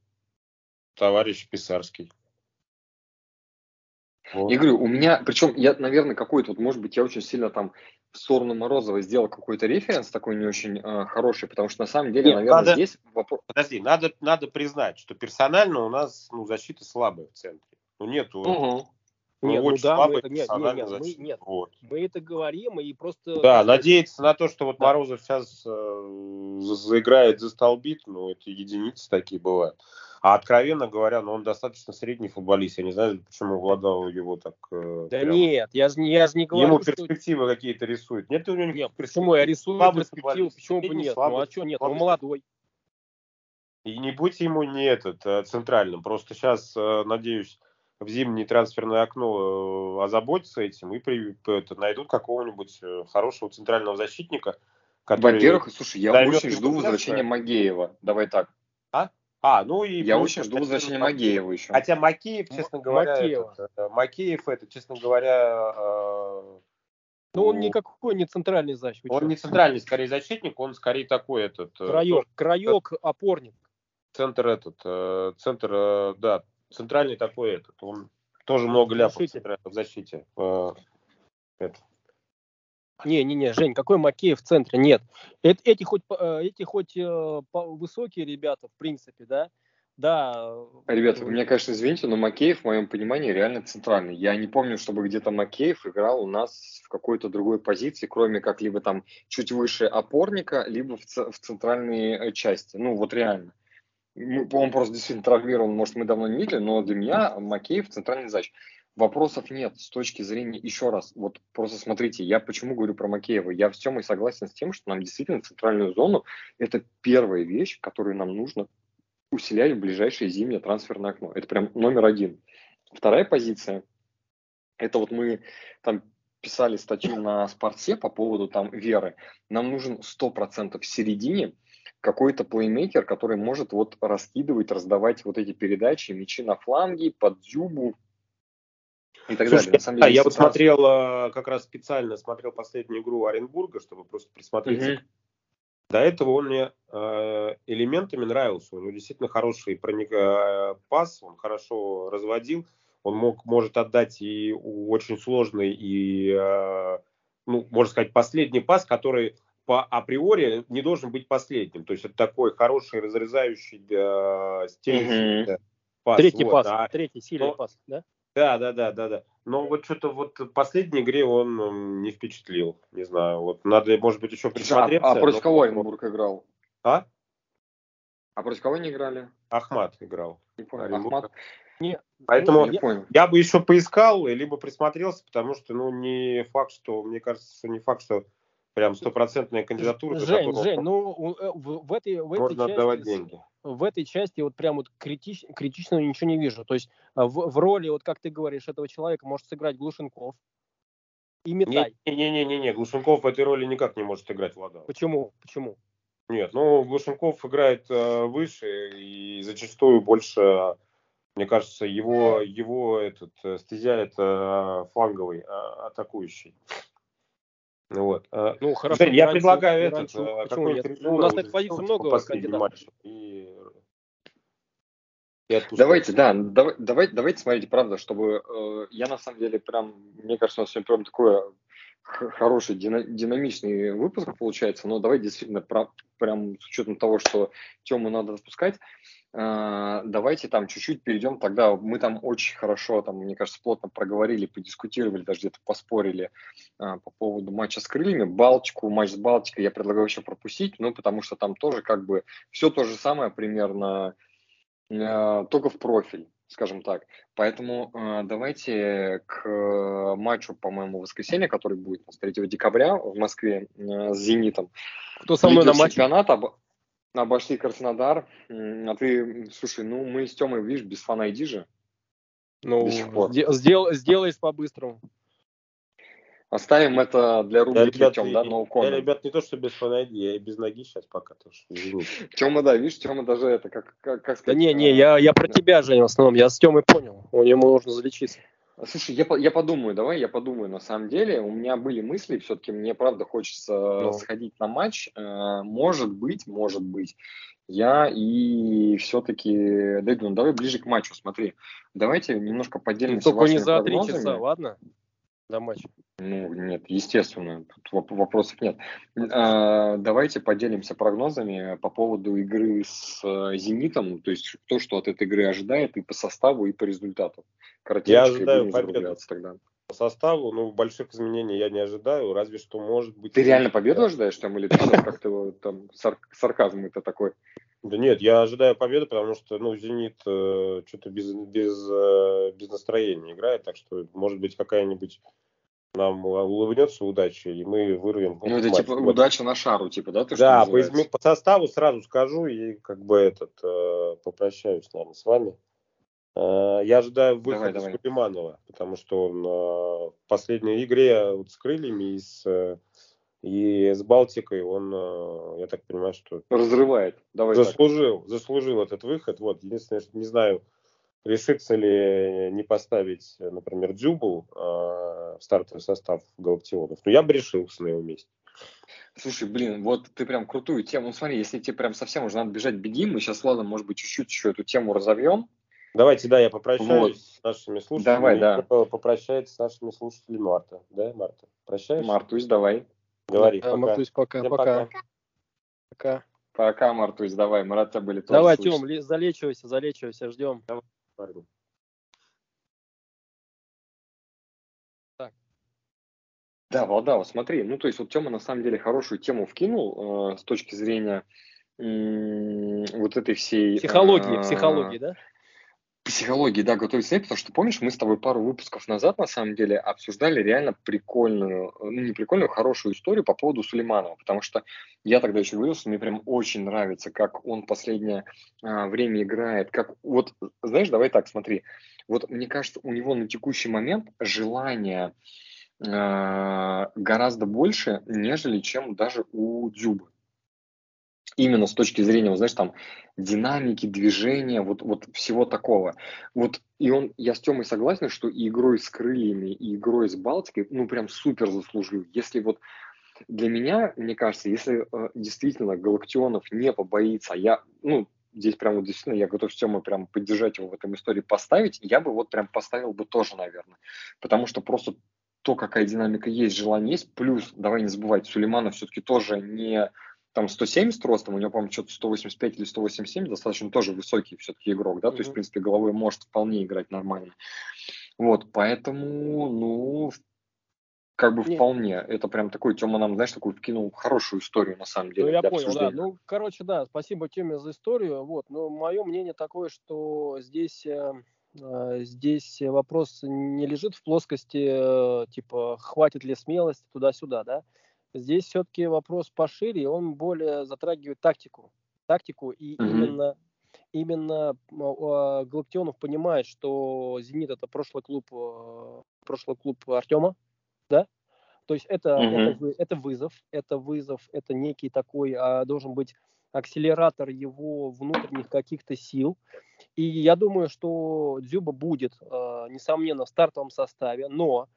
товарищ Писарский. Вот. Я говорю, у меня, причем я, наверное, какой-то, вот, может быть, я очень сильно там в сторону Морозова сделал какой-то референс такой не очень э, хороший, потому что на самом деле, Нет, наверное, надо, здесь вопрос... Подожди, надо, надо признать, что персонально у нас ну, защита слабая в центре. Ну, нету... Угу. Ну, нет, ну да, мы это, нет, нет, нет, мы, нет, вот. мы это говорим и просто... Да, надеяться на то, что вот да. Морозов сейчас э, заиграет, застолбит, ну, это единицы такие бывают. А откровенно говоря, ну он достаточно средний футболист. Я не знаю, почему Владау его так... Э, да прям... нет, я же я не говорю, Ему перспективы что... какие-то рисует. Нет у него нет, почему я рисую перспективы, почему бы нет? Слабый, ну а что нет, слабый. он молодой. И не будь ему не этот центральным. Просто сейчас, э, надеюсь, в зимнее трансферное окно озаботятся этим и при, это, найдут какого-нибудь хорошего центрального защитника. Который Во-первых, слушай, я очень жду возвращения Магеева. Давай так. А? А, ну и... Я очень жду возвращения Макеева еще. Хотя Макеев, честно говоря, Макеева. Этот, э, Макеев, это, честно говоря... Э, ну, он никакой не центральный защитник. Он не центральный, скорее, защитник, он скорее такой этот... Э, краек, краек, опорник. Центр этот, э, центр, э, да, центральный такой этот. Он тоже много ляпов в защите. Э, это. Не-не-не, Жень, какой Макеев в центре? Нет. Эти хоть, э, эти хоть э, высокие ребята, в принципе, да, да. Ребята, вы меня, конечно, извините, но Макеев, в моем понимании, реально центральный. Я не помню, чтобы где-то Макеев играл у нас в какой-то другой позиции, кроме как либо там чуть выше опорника, либо в, в центральной э, части. Ну, вот реально. Он просто действительно травмирован, может, мы давно не видели, но для меня Макеев центральный зач. Вопросов нет с точки зрения, еще раз, вот просто смотрите, я почему говорю про Макеева, я с Тёмой согласен с тем, что нам действительно центральную зону – это первая вещь, которую нам нужно усилять в ближайшее зимнее трансферное окно. Это прям номер один. Вторая позиция – это вот мы там писали статью на спорте по поводу там веры. Нам нужен 100% в середине какой-то плеймейкер, который может вот раскидывать, раздавать вот эти передачи, мячи на фланге, под дюбу, и так Слушай, далее. На самом деле, я вот смотрел, э, как раз специально смотрел последнюю игру Оренбурга, чтобы просто присмотреться. Угу. До этого он мне э, элементами нравился. У него действительно хороший проник, э, пас, он хорошо разводил. Он мог, может отдать и очень сложный, и, э, ну, можно сказать, последний пас, который по априори не должен быть последним. То есть это такой хороший разрезающий э, стиль. Угу. Пас. Третий вот, пас, а, третий сильный но, пас, да? Да, да, да, да, да. Но вот что-то вот в последней игре он не впечатлил. Не знаю. Вот надо, может быть, еще присмотреться. А, а против но... кого Оренбург играл? А? А против кого не играли? Ахмат играл. Не понял. Ахмат? Не, Поэтому не понял. я бы еще поискал, либо присмотрелся, потому что, ну, не факт, что, мне кажется, что не факт, что прям стопроцентная кандидатура. Жень, Жень, ну э, в, в этой, в этой можно части, отдавать деньги. В этой части вот прям вот критич, критичного ничего не вижу. То есть а, в, в роли, вот как ты говоришь, этого человека может сыграть Глушенков и Метай. Не-не-не, Глушенков в этой роли никак не может играть Влада. Почему? Почему? Нет, ну Глушенков играет э, выше и зачастую больше, мне кажется, его, его этот э, стезя это э, фланговый, э, атакующий. Вот. А, ну, хорошо. Я раньше, предлагаю раньше, этот. Почему нет? Ну, у нас на позиции много кандидатов. И... давайте, да, давай, давайте, давайте смотрите, правда, чтобы э, я на самом деле прям, мне кажется, у нас сегодня прям такое хороший динамичный выпуск получается, но давай действительно про, прям с учетом того, что тему надо запускать, э, давайте там чуть-чуть перейдем тогда, мы там очень хорошо, там, мне кажется, плотно проговорили, подискутировали, даже где-то поспорили э, по поводу матча с крыльями, Балтику, матч с Балтикой я предлагаю еще пропустить, ну, потому что там тоже как бы все то же самое примерно, э, только в профиль скажем так. Поэтому э, давайте к э, матчу, по-моему, воскресенье, который будет 3 декабря в Москве э, с «Зенитом». Кто со мной на матче? Чемпионат об... обошли Краснодар. А ты, слушай, ну мы с Тёмой, видишь, без фан же. Ну, сдел, сделай по-быстрому. Оставим это для рубрики я, ребят, Тем, да, no comment. Я, ребят, не то, что без фанаги, я и без ноги сейчас пока тоже. Тема, да, видишь, Тема даже это, как, как, как сказать. Да не, не, я, я про да. тебя, Женя, в основном, я с Темой понял, у него нужно залечиться. Слушай, я, я подумаю, давай я подумаю. На самом деле, у меня были мысли, все-таки мне правда хочется ну. сходить на матч. Э, может быть, может быть, я и все-таки дойду. Ну, давай ближе к матчу, смотри. Давайте немножко поделимся ну, Только не за три часа, ладно? До матча. Ну, нет, естественно, тут вопросов нет. А, давайте поделимся прогнозами по поводу игры с э, «Зенитом», то есть то, что от этой игры ожидает и по составу, и по результату. Я ожидаю победу тогда. По составу, ну, больших изменений я не ожидаю, разве что может быть... Ты реально победу ожидаешь там, или ты как-то там сар- сарказм это такой? Да нет, я ожидаю победы, потому что, ну, «Зенит» э, что-то без, без, э, без настроения играет, так что, может быть, какая-нибудь нам улыбнется удача, и мы вырвем. Ну, это типа удача на шару, типа, да? То, да, по, изме... по составу сразу скажу и как бы этот э, попрощаюсь, наверное, с вами. Э, я ожидаю выхода давай, Сулейманова, потому что он э, в последней игре вот с крыльями и с, э, и с Балтикой он, я так понимаю, что разрывает. Давай заслужил, так. заслужил этот выход. Вот, единственное, что не знаю, решится ли не поставить, например, Дзюбу в стартовый состав Галактионов. Но я бы решился на его месте. Слушай, блин, вот ты прям крутую тему. Ну, смотри, если тебе прям совсем уже надо бежать, беги. Мы сейчас, ладно, может быть, чуть-чуть еще эту тему разовьем. Давайте, да, я попрощаюсь вот. с нашими слушателями. Давай, да. Попрощается с нашими слушателями Марта. Да, Марта? Прощаешься? Мартусь, давай. Говори, да, пока. Мартусь, пока, пока. Пока. Пока, Мартусь, давай. Мы рад тебя были тоже Давай, Тем, залечивайся, залечивайся, ждем. Давай. Так. Да, Валдава, смотри, ну то есть вот Тёма на самом деле хорошую тему вкинул э, с точки зрения э, вот этой всей... Психологии, э, психологии, да? Психологии, да, готовить снэп, потому что, помнишь, мы с тобой пару выпусков назад, на самом деле, обсуждали реально прикольную, ну, не прикольную, хорошую историю по поводу Сулейманова, потому что я тогда еще говорил, что мне прям очень нравится, как он последнее а, время играет, как, вот, знаешь, давай так, смотри, вот мне кажется, у него на текущий момент желание а, гораздо больше, нежели чем даже у Дзюбы именно с точки зрения, вот, знаешь, там, динамики, движения, вот, вот всего такого. Вот, и он, я с Тёмой согласен, что и игрой с крыльями, и игрой с Балтикой, ну, прям супер заслужил. Если вот для меня, мне кажется, если э, действительно Галактионов не побоится, я, ну, здесь прям вот действительно я готов Тёмой прям поддержать его в этом истории, поставить, я бы вот прям поставил бы тоже, наверное. Потому что просто то, какая динамика есть, желание есть, плюс, давай не забывать, Сулейманов все-таки тоже не там 170 ростом, у него, по-моему, что-то 185 или 187, достаточно тоже высокий все-таки игрок, да, mm-hmm. то есть, в принципе, головой может вполне играть нормально. Вот, поэтому, ну, как бы Нет. вполне. Это прям такой, Тёма нам, знаешь, такую вкинул хорошую историю, на самом деле. Ну, я понял, да. Ну, короче, да, спасибо Тёме за историю. Вот, но мое мнение такое, что здесь, э, э, здесь вопрос не лежит в плоскости, э, типа, хватит ли смелости туда-сюда, да. Здесь все-таки вопрос пошире, он более затрагивает тактику. Тактику, и mm-hmm. именно, именно э, Галактионов понимает, что «Зенит» — это прошлый клуб, э, прошлый клуб Артема, да? То есть это, mm-hmm. это, это вызов, это вызов, это некий такой, а, должен быть акселератор его внутренних каких-то сил. И я думаю, что Дзюба будет, э, несомненно, в стартовом составе, но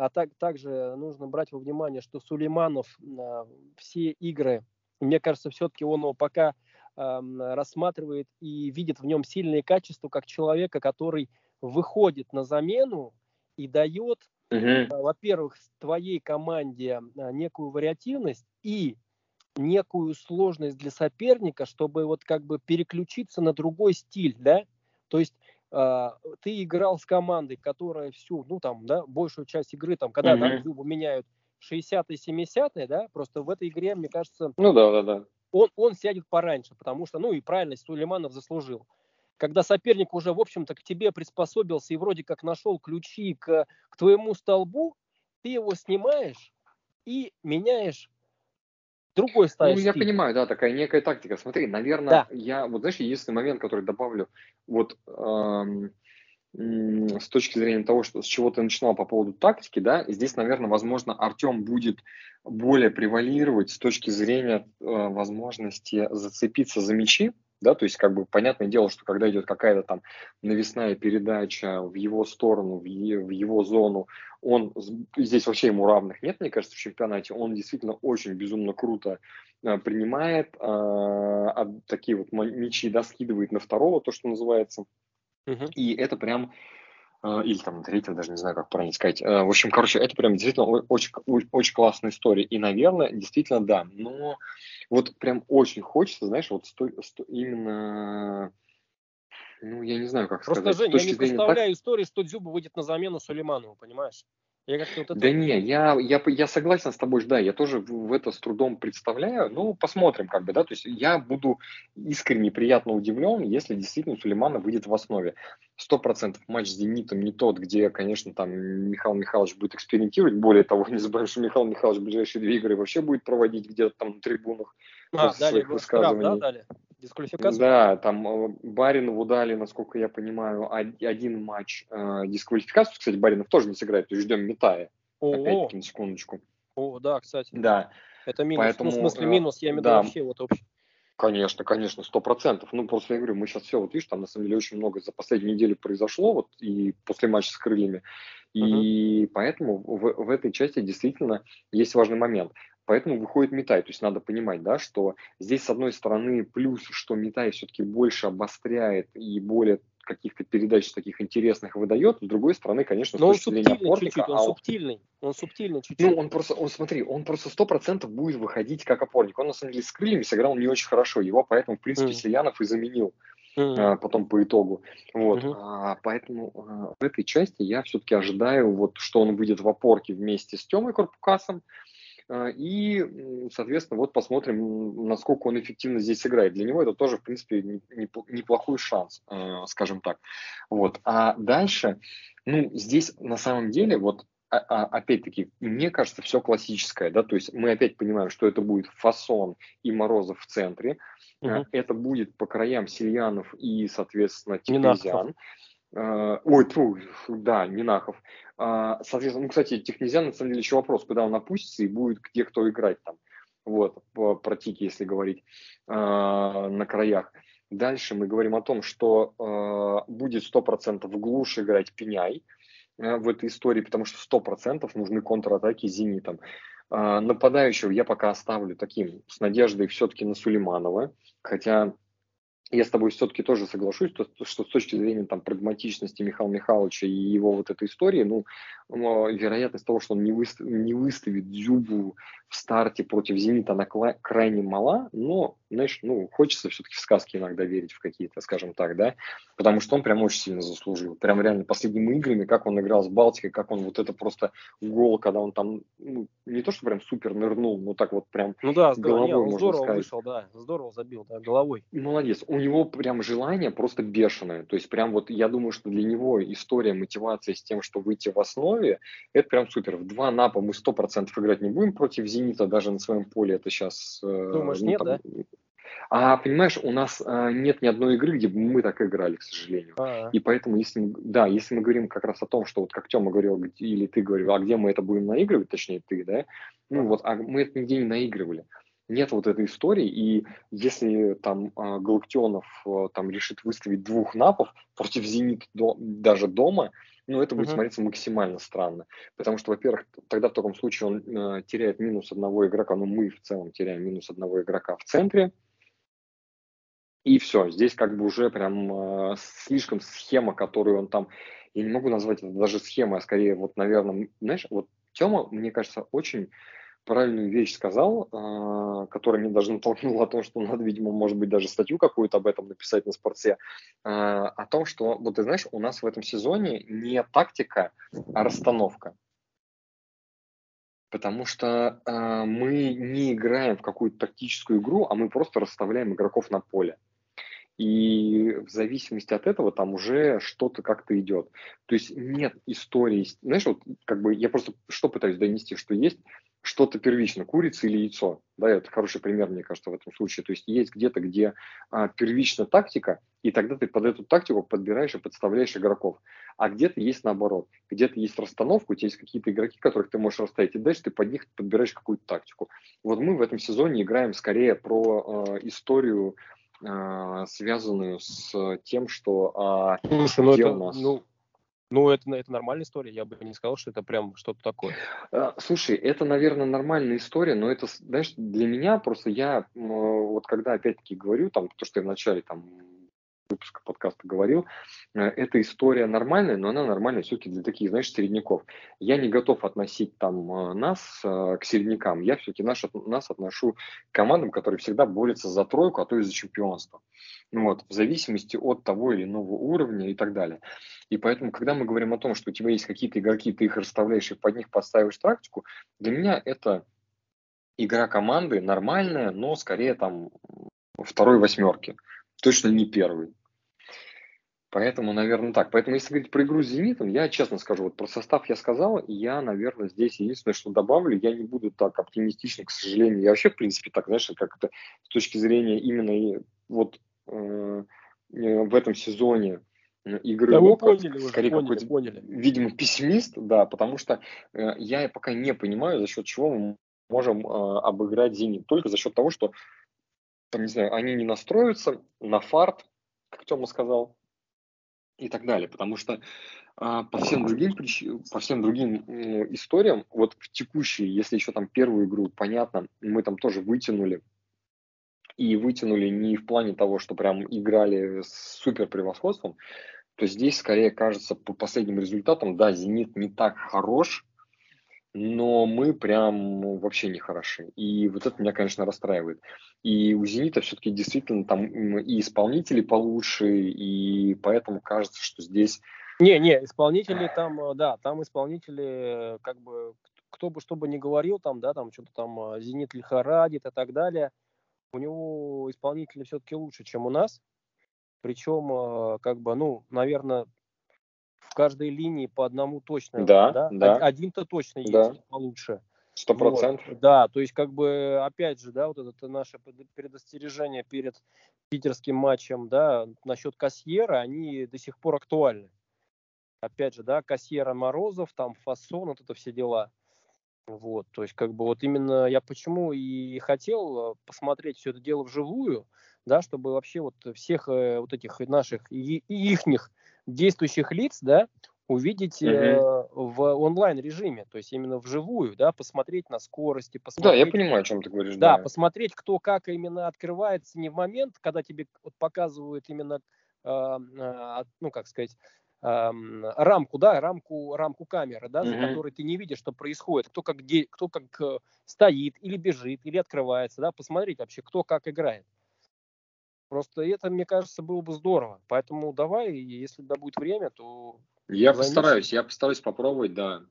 а так, также нужно брать во внимание, что Сулейманов а, все игры, мне кажется, все-таки он его пока а, рассматривает и видит в нем сильные качества как человека, который выходит на замену и дает, угу. а, во-первых, твоей команде а, некую вариативность и некую сложность для соперника, чтобы вот как бы переключиться на другой стиль, да, то есть ты играл с командой, которая всю, ну там, да, большую часть игры, там, когда mm-hmm. там меняют 60-е, 70-е, да, просто в этой игре, мне кажется, ну да, да, да. Он, он сядет пораньше, потому что, ну и правильно, Сулейманов заслужил. Когда соперник уже, в общем-то, к тебе приспособился и вроде как нашел ключи к, к твоему столбу, ты его снимаешь и меняешь другой ставишь. Ну, я стиль. понимаю, да, такая некая тактика. Смотри, наверное, да. я, вот знаешь, единственный момент, который добавлю, вот эм, с точки зрения того, что, с чего ты начинал по поводу тактики, да, здесь, наверное, возможно, Артем будет более превалировать с точки зрения э, возможности зацепиться за мячи, да, то есть как бы понятное дело, что когда идет какая-то там навесная передача в его сторону, в, е, в его зону, он здесь вообще ему равных нет, мне кажется, в чемпионате, он действительно очень безумно круто э, принимает, э, а, такие вот мячи, да, скидывает на второго, то, что называется, uh-huh. и это прям или там третьего, даже не знаю, как правильно сказать. Э, в общем, короче, это прям действительно очень, очень классная история. И, наверное, действительно, да. Но вот прям очень хочется, знаешь, вот сто, сто, именно, ну, я не знаю, как Просто, сказать. Жень, я не представляю так... истории, что Дзюба выйдет на замену Сулейманову, понимаешь? Я как-то вот это... Да не, я, я, я согласен с тобой, да, я тоже в, это с трудом представляю, ну, посмотрим, как бы, да, то есть я буду искренне приятно удивлен, если действительно Сулейманов выйдет в основе. Сто процентов матч с «Зенитом» не тот, где, конечно, там Михаил Михайлович будет экспериментировать, более того, не забываем, что Михаил Михайлович в ближайшие две игры вообще будет проводить где-то там на трибунах а, своих высказываний. Штраф, да, дали? Дисквалификацию? Да, там э, Баринову дали, насколько я понимаю, один матч э, дисквалификацию. Кстати, Баринов тоже не сыграет, то есть ждем Метая. Опять-таки, на секундочку. О, да, кстати. Да. Это минус. Поэтому, ну, в смысле, э, минус, я имею в виду вообще вот общий. Конечно, конечно, сто процентов. Ну, просто я говорю, мы сейчас все, вот видишь, там на самом деле очень много за последнюю неделю произошло, вот и после матча с крыльями. И uh-huh. поэтому в, в этой части действительно есть важный момент. Поэтому выходит Митай. То есть надо понимать, да, что здесь, с одной стороны, плюс, что Митай все-таки больше обостряет и более каких-то передач таких интересных выдает, с другой стороны, конечно, Но с точки зрения опорника... Чуть-чуть, он а субтильный, он субтильный чуть-чуть. Ну, он просто, он, смотри, он просто сто процентов будет выходить как опорник. Он, на самом деле, с крыльями сыграл не очень хорошо, его поэтому, в принципе, mm. Селянов и заменил. Mm-hmm. А, потом по итогу. Вот. Mm-hmm. А, поэтому а, в этой части я все-таки ожидаю, вот, что он выйдет в опорке вместе с Темой Корпукасом, и, соответственно, вот посмотрим, насколько он эффективно здесь играет. Для него это тоже, в принципе, неплохой шанс, а, скажем так. Вот. А дальше, ну, здесь на самом деле, вот а, опять-таки, мне кажется, все классическое, да, то есть мы опять понимаем, что это будет фасон и Морозов в центре, угу. это будет по краям Сильянов и, соответственно, Тимирзян. Ой, тьфу, да, Нинахов. А, соответственно, ну, кстати, Технезиан, на самом деле, еще вопрос, куда он опустится и будет где кто играть там. Вот, про тики, если говорить, а, на краях. Дальше мы говорим о том, что э, будет 100% глушь играть Пеняй э, в этой истории, потому что 100% нужны контратаки Зенитом. Э, нападающего я пока оставлю таким, с надеждой все-таки на Сулейманова, хотя я с тобой все-таки тоже соглашусь, что, что с точки зрения там, прагматичности Михаила Михайловича и его вот этой истории, ну, вероятность того, что он не, выставит, не выставит Дзюбу в старте против Зенита, она крайне мала, но, знаешь, ну, хочется все-таки в сказки иногда верить в какие-то, скажем так, да, потому что он прям очень сильно заслужил. Прям реально последними играми, как он играл с Балтикой, как он вот это просто гол, когда он там, ну, не то, что прям супер нырнул, но так вот прям ну да, головой, не, он здорово сказать. вышел, да, здорово забил, да, головой. Молодец. У него прям желание просто бешеное. То есть прям вот я думаю, что для него история мотивации с тем, что выйти в основе, это прям супер. В два напа мы сто процентов играть не будем против Зенита даже на своем поле. Это сейчас... Э, Думаешь, ну, нет, там, да? А понимаешь, у нас а, нет ни одной игры, где бы мы так играли, к сожалению. А-а. И поэтому, если мы, да, если мы говорим как раз о том, что вот как Тёма говорил, или ты говорил, а где мы это будем наигрывать, точнее ты, да, ну вот, а мы это нигде не наигрывали. Нет вот этой истории, и если там а, Галактионов а, там решит выставить двух напов против Зенит до, даже дома, ну, это будет uh-huh. смотреться максимально странно. Потому что, во-первых, тогда в таком случае он э, теряет минус одного игрока, ну, мы в целом теряем минус одного игрока в центре. И все, здесь как бы уже прям э, слишком схема, которую он там, я не могу назвать это даже схемой, а скорее вот, наверное, знаешь, вот Тёма, мне кажется, очень правильную вещь сказал, э, которая меня даже натолкнула о том, что надо, видимо, может быть, даже статью какую-то об этом написать на спорте, э, о том, что, вот ты знаешь, у нас в этом сезоне не тактика, а расстановка. Потому что э, мы не играем в какую-то тактическую игру, а мы просто расставляем игроков на поле. И в зависимости от этого там уже что-то как-то идет. То есть нет истории, знаешь, вот как бы я просто что пытаюсь донести, что есть что-то первично, курица или яйцо. Да, это хороший пример, мне кажется, в этом случае. То есть есть где-то, где а, первична тактика, и тогда ты под эту тактику подбираешь и подставляешь игроков. А где-то есть наоборот. Где-то есть расстановка, у тебя есть какие-то игроки, которых ты можешь расставить, и дальше ты под них подбираешь какую-то тактику. Вот мы в этом сезоне играем скорее про э, историю, связанную с тем, что э, Слушай, ну это, у нас... ну, ну, это, это нормальная история, я бы не сказал, что это прям что-то такое. А, слушай, это, наверное, нормальная история, но это, знаешь, для меня просто я, вот когда опять-таки говорю, там, то, что я вначале там выпуска подкаста говорил, э, эта история нормальная, но она нормальная все-таки для таких, знаешь, середняков. Я не готов относить там э, нас э, к середнякам, я все-таки наш, нас отношу к командам, которые всегда борются за тройку, а то и за чемпионство. Ну вот, в зависимости от того или иного уровня и так далее. И поэтому, когда мы говорим о том, что у тебя есть какие-то игроки, ты их расставляешь и под них подставишь тактику, для меня это игра команды нормальная, но скорее там второй восьмерки. Точно не первый. Поэтому, наверное, так. Поэтому, если говорить про игру с «Зенитом», я честно скажу, вот про состав я сказал, и я, наверное, здесь единственное, что добавлю, я не буду так оптимистичен, к сожалению. Я вообще, в принципе, так, знаешь, как это с точки зрения именно вот э, в этом сезоне игры да, Лока, поняли скорее поняли, поняли. видимо, пессимист, да, потому что э, я пока не понимаю, за счет чего мы можем э, обыграть «Зенит». Только за счет того, что, там, не знаю, они не настроятся на фарт, как Тёма сказал, и так далее. Потому что а, по всем другим по всем другим историям, вот в текущей, если еще там первую игру, понятно, мы там тоже вытянули и вытянули не в плане того, что прям играли с супер превосходством, то здесь скорее кажется по последним результатам, да, Зенит не так хорош, но мы прям вообще не хороши. И вот это меня, конечно, расстраивает. И у «Зенита» все-таки действительно там и исполнители получше, и поэтому кажется, что здесь... Не, не, исполнители там, э, да, там исполнители, как бы, кто бы что бы ни говорил, там, да, там что-то там э, «Зенит» лихорадит и так далее, у него исполнители все-таки лучше, чем у нас. Причем, э, как бы, ну, наверное, в каждой линии по одному точно. Да, да. да. Один-то точно есть да. получше. Сто процентов. Вот, да, то есть как бы опять же, да, вот это наше предостережение перед питерским матчем, да, насчет Кассьера, они до сих пор актуальны. Опять же, да, Кассьера Морозов, там Фасон, вот это все дела. Вот, то есть как бы вот именно я почему и хотел э, посмотреть все это дело вживую, да, чтобы вообще вот всех э, вот этих наших и, и ихних действующих лиц, да, увидеть угу. э, в онлайн режиме, то есть именно вживую, да, посмотреть на скорости, посмотреть. Да, я понимаю, о чем ты говоришь. Да, да, посмотреть, кто как именно открывается не в момент, когда тебе вот показывают именно, э, э, ну как сказать, э, рамку, да, рамку, рамку камеры, да, угу. за которой ты не видишь, что происходит, кто как, где, кто как э, стоит или бежит или открывается, да, посмотреть вообще, кто как играет. Просто это, мне кажется, было бы здорово. Поэтому давай, если да будет время, то... Я займись. постараюсь, я постараюсь попробовать, да.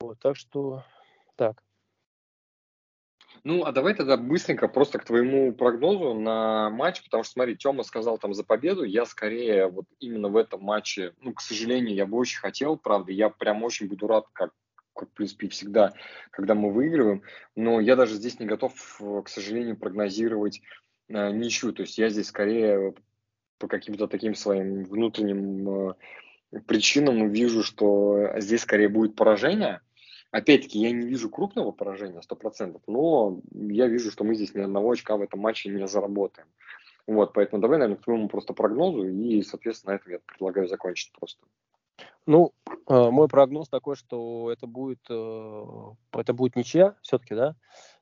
Вот, так что так. Ну, а давай тогда быстренько просто к твоему прогнозу на матч, потому что, смотри, Тёма сказал там за победу, я скорее вот именно в этом матче, ну, к сожалению, я бы очень хотел, правда, я прям очень буду рад, как, как в принципе, всегда, когда мы выигрываем, но я даже здесь не готов, к сожалению, прогнозировать э, ничью. То есть я здесь скорее по каким-то таким своим внутренним э, причинам вижу, что здесь скорее будет поражение. Опять-таки, я не вижу крупного поражения, 100%, но я вижу, что мы здесь ни одного очка в этом матче не заработаем. Вот, поэтому давай, наверное, к твоему просто прогнозу, и, соответственно, на этом я предлагаю закончить просто. Ну, э, мой прогноз такой, что это будет, э, это будет ничья все-таки, да.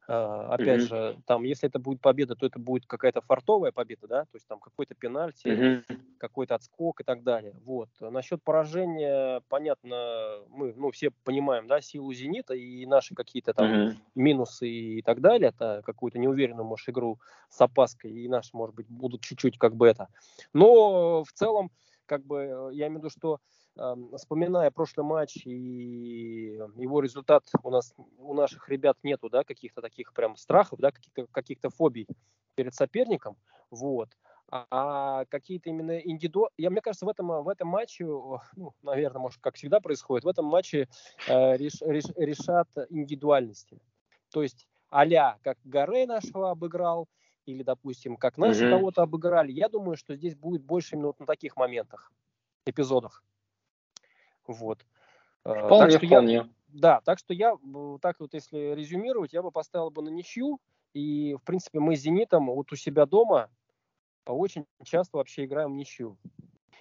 А, опять же, там, если это будет победа, то это будет какая-то фартовая победа, да, то есть там какой-то пенальти, какой-то отскок и так далее. Вот. Насчет поражения, понятно, мы, ну, все понимаем, да, силу «Зенита» и наши какие-то там минусы и так далее, это какую-то неуверенную, может, игру с опаской, и наши, может быть, будут чуть-чуть как бы это. Но в целом, как бы, я имею в виду, что вспоминая прошлый матч и его результат, у нас у наших ребят нету, да, каких-то таких прям страхов, да, каких-то каких-то фобий перед соперником, вот. а какие-то именно индивиду... Я, мне кажется, в этом, в этом матче, ну, наверное, может, как всегда происходит, в этом матче э, реш, реш, решат индивидуальности. То есть а как Гарей нашего обыграл, или, допустим, как наши mm-hmm. кого-то обыграли. Я думаю, что здесь будет больше именно вот на таких моментах, эпизодах. Вот. Э, вполне, так что вполне. Я, да, так что я, так вот если резюмировать, я бы поставил бы на ничью. И, в принципе, мы с «Зенитом» вот у себя дома очень часто вообще играем в ничью.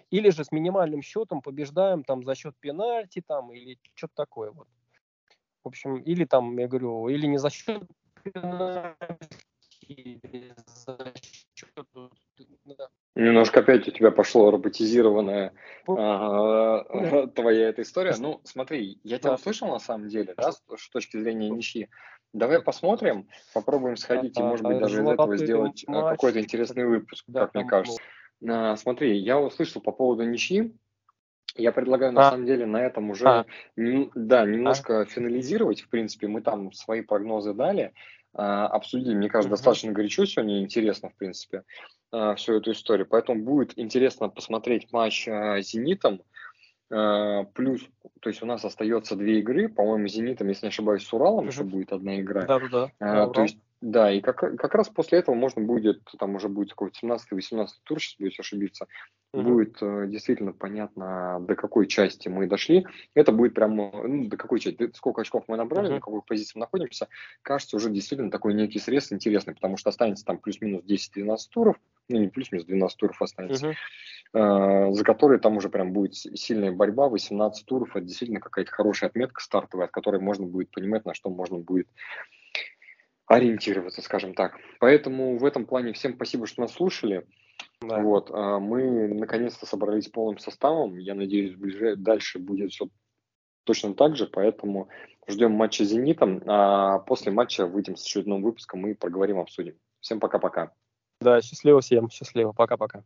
Или же с минимальным счетом побеждаем там за счет пенальти там или что-то такое вот. В общем, или там, я говорю, или не за счет пенальти, или за счет... Немножко опять у тебя пошло роботизированная твоя эта история. Ну, смотри, я тебя услышал на самом деле, да, с, с точки зрения ничьи. Давай посмотрим, попробуем сходить и, может быть, даже из этого сделать а, какой-то интересный выпуск, как мне кажется. А, смотри, я услышал по поводу ничьи. Я предлагаю, на а. самом деле, на этом уже, а. да, немножко а. финализировать. В принципе, мы там свои прогнозы дали, обсудили, мне кажется, достаточно горячо сегодня, интересно, в принципе, а, всю эту историю. Поэтому будет интересно посмотреть матч а, с «Зенитом», а, плюс, то есть у нас остается две игры, по-моему, «Зенитом», если не ошибаюсь, с «Уралом» еще будет одна игра. Да-да-да. А, то есть да, и как, как раз после этого можно будет, там уже будет какой-то 17-18 тур, сейчас боюсь ошибиться, mm-hmm. будет э, действительно понятно, до какой части мы дошли. Это будет прямо, ну, до какой части, сколько очков мы набрали, mm-hmm. на какой позиции мы находимся, кажется уже действительно такой некий срез интересный, потому что останется там плюс-минус 10-12 туров, ну не плюс-минус 12 туров останется, mm-hmm. э, за которые там уже прям будет сильная борьба, 18 туров, это действительно какая-то хорошая отметка стартовая, от которой можно будет понимать, на что можно будет ориентироваться, скажем так. Поэтому в этом плане всем спасибо, что нас слушали. Да. Вот, а, мы наконец-то собрались полным составом. Я надеюсь, ближе, дальше будет все точно так же, поэтому ждем матча с «Зенитом», а после матча выйдем с очередным выпуском и проговорим, обсудим. Всем пока-пока. Да, счастливо всем, счастливо, пока-пока.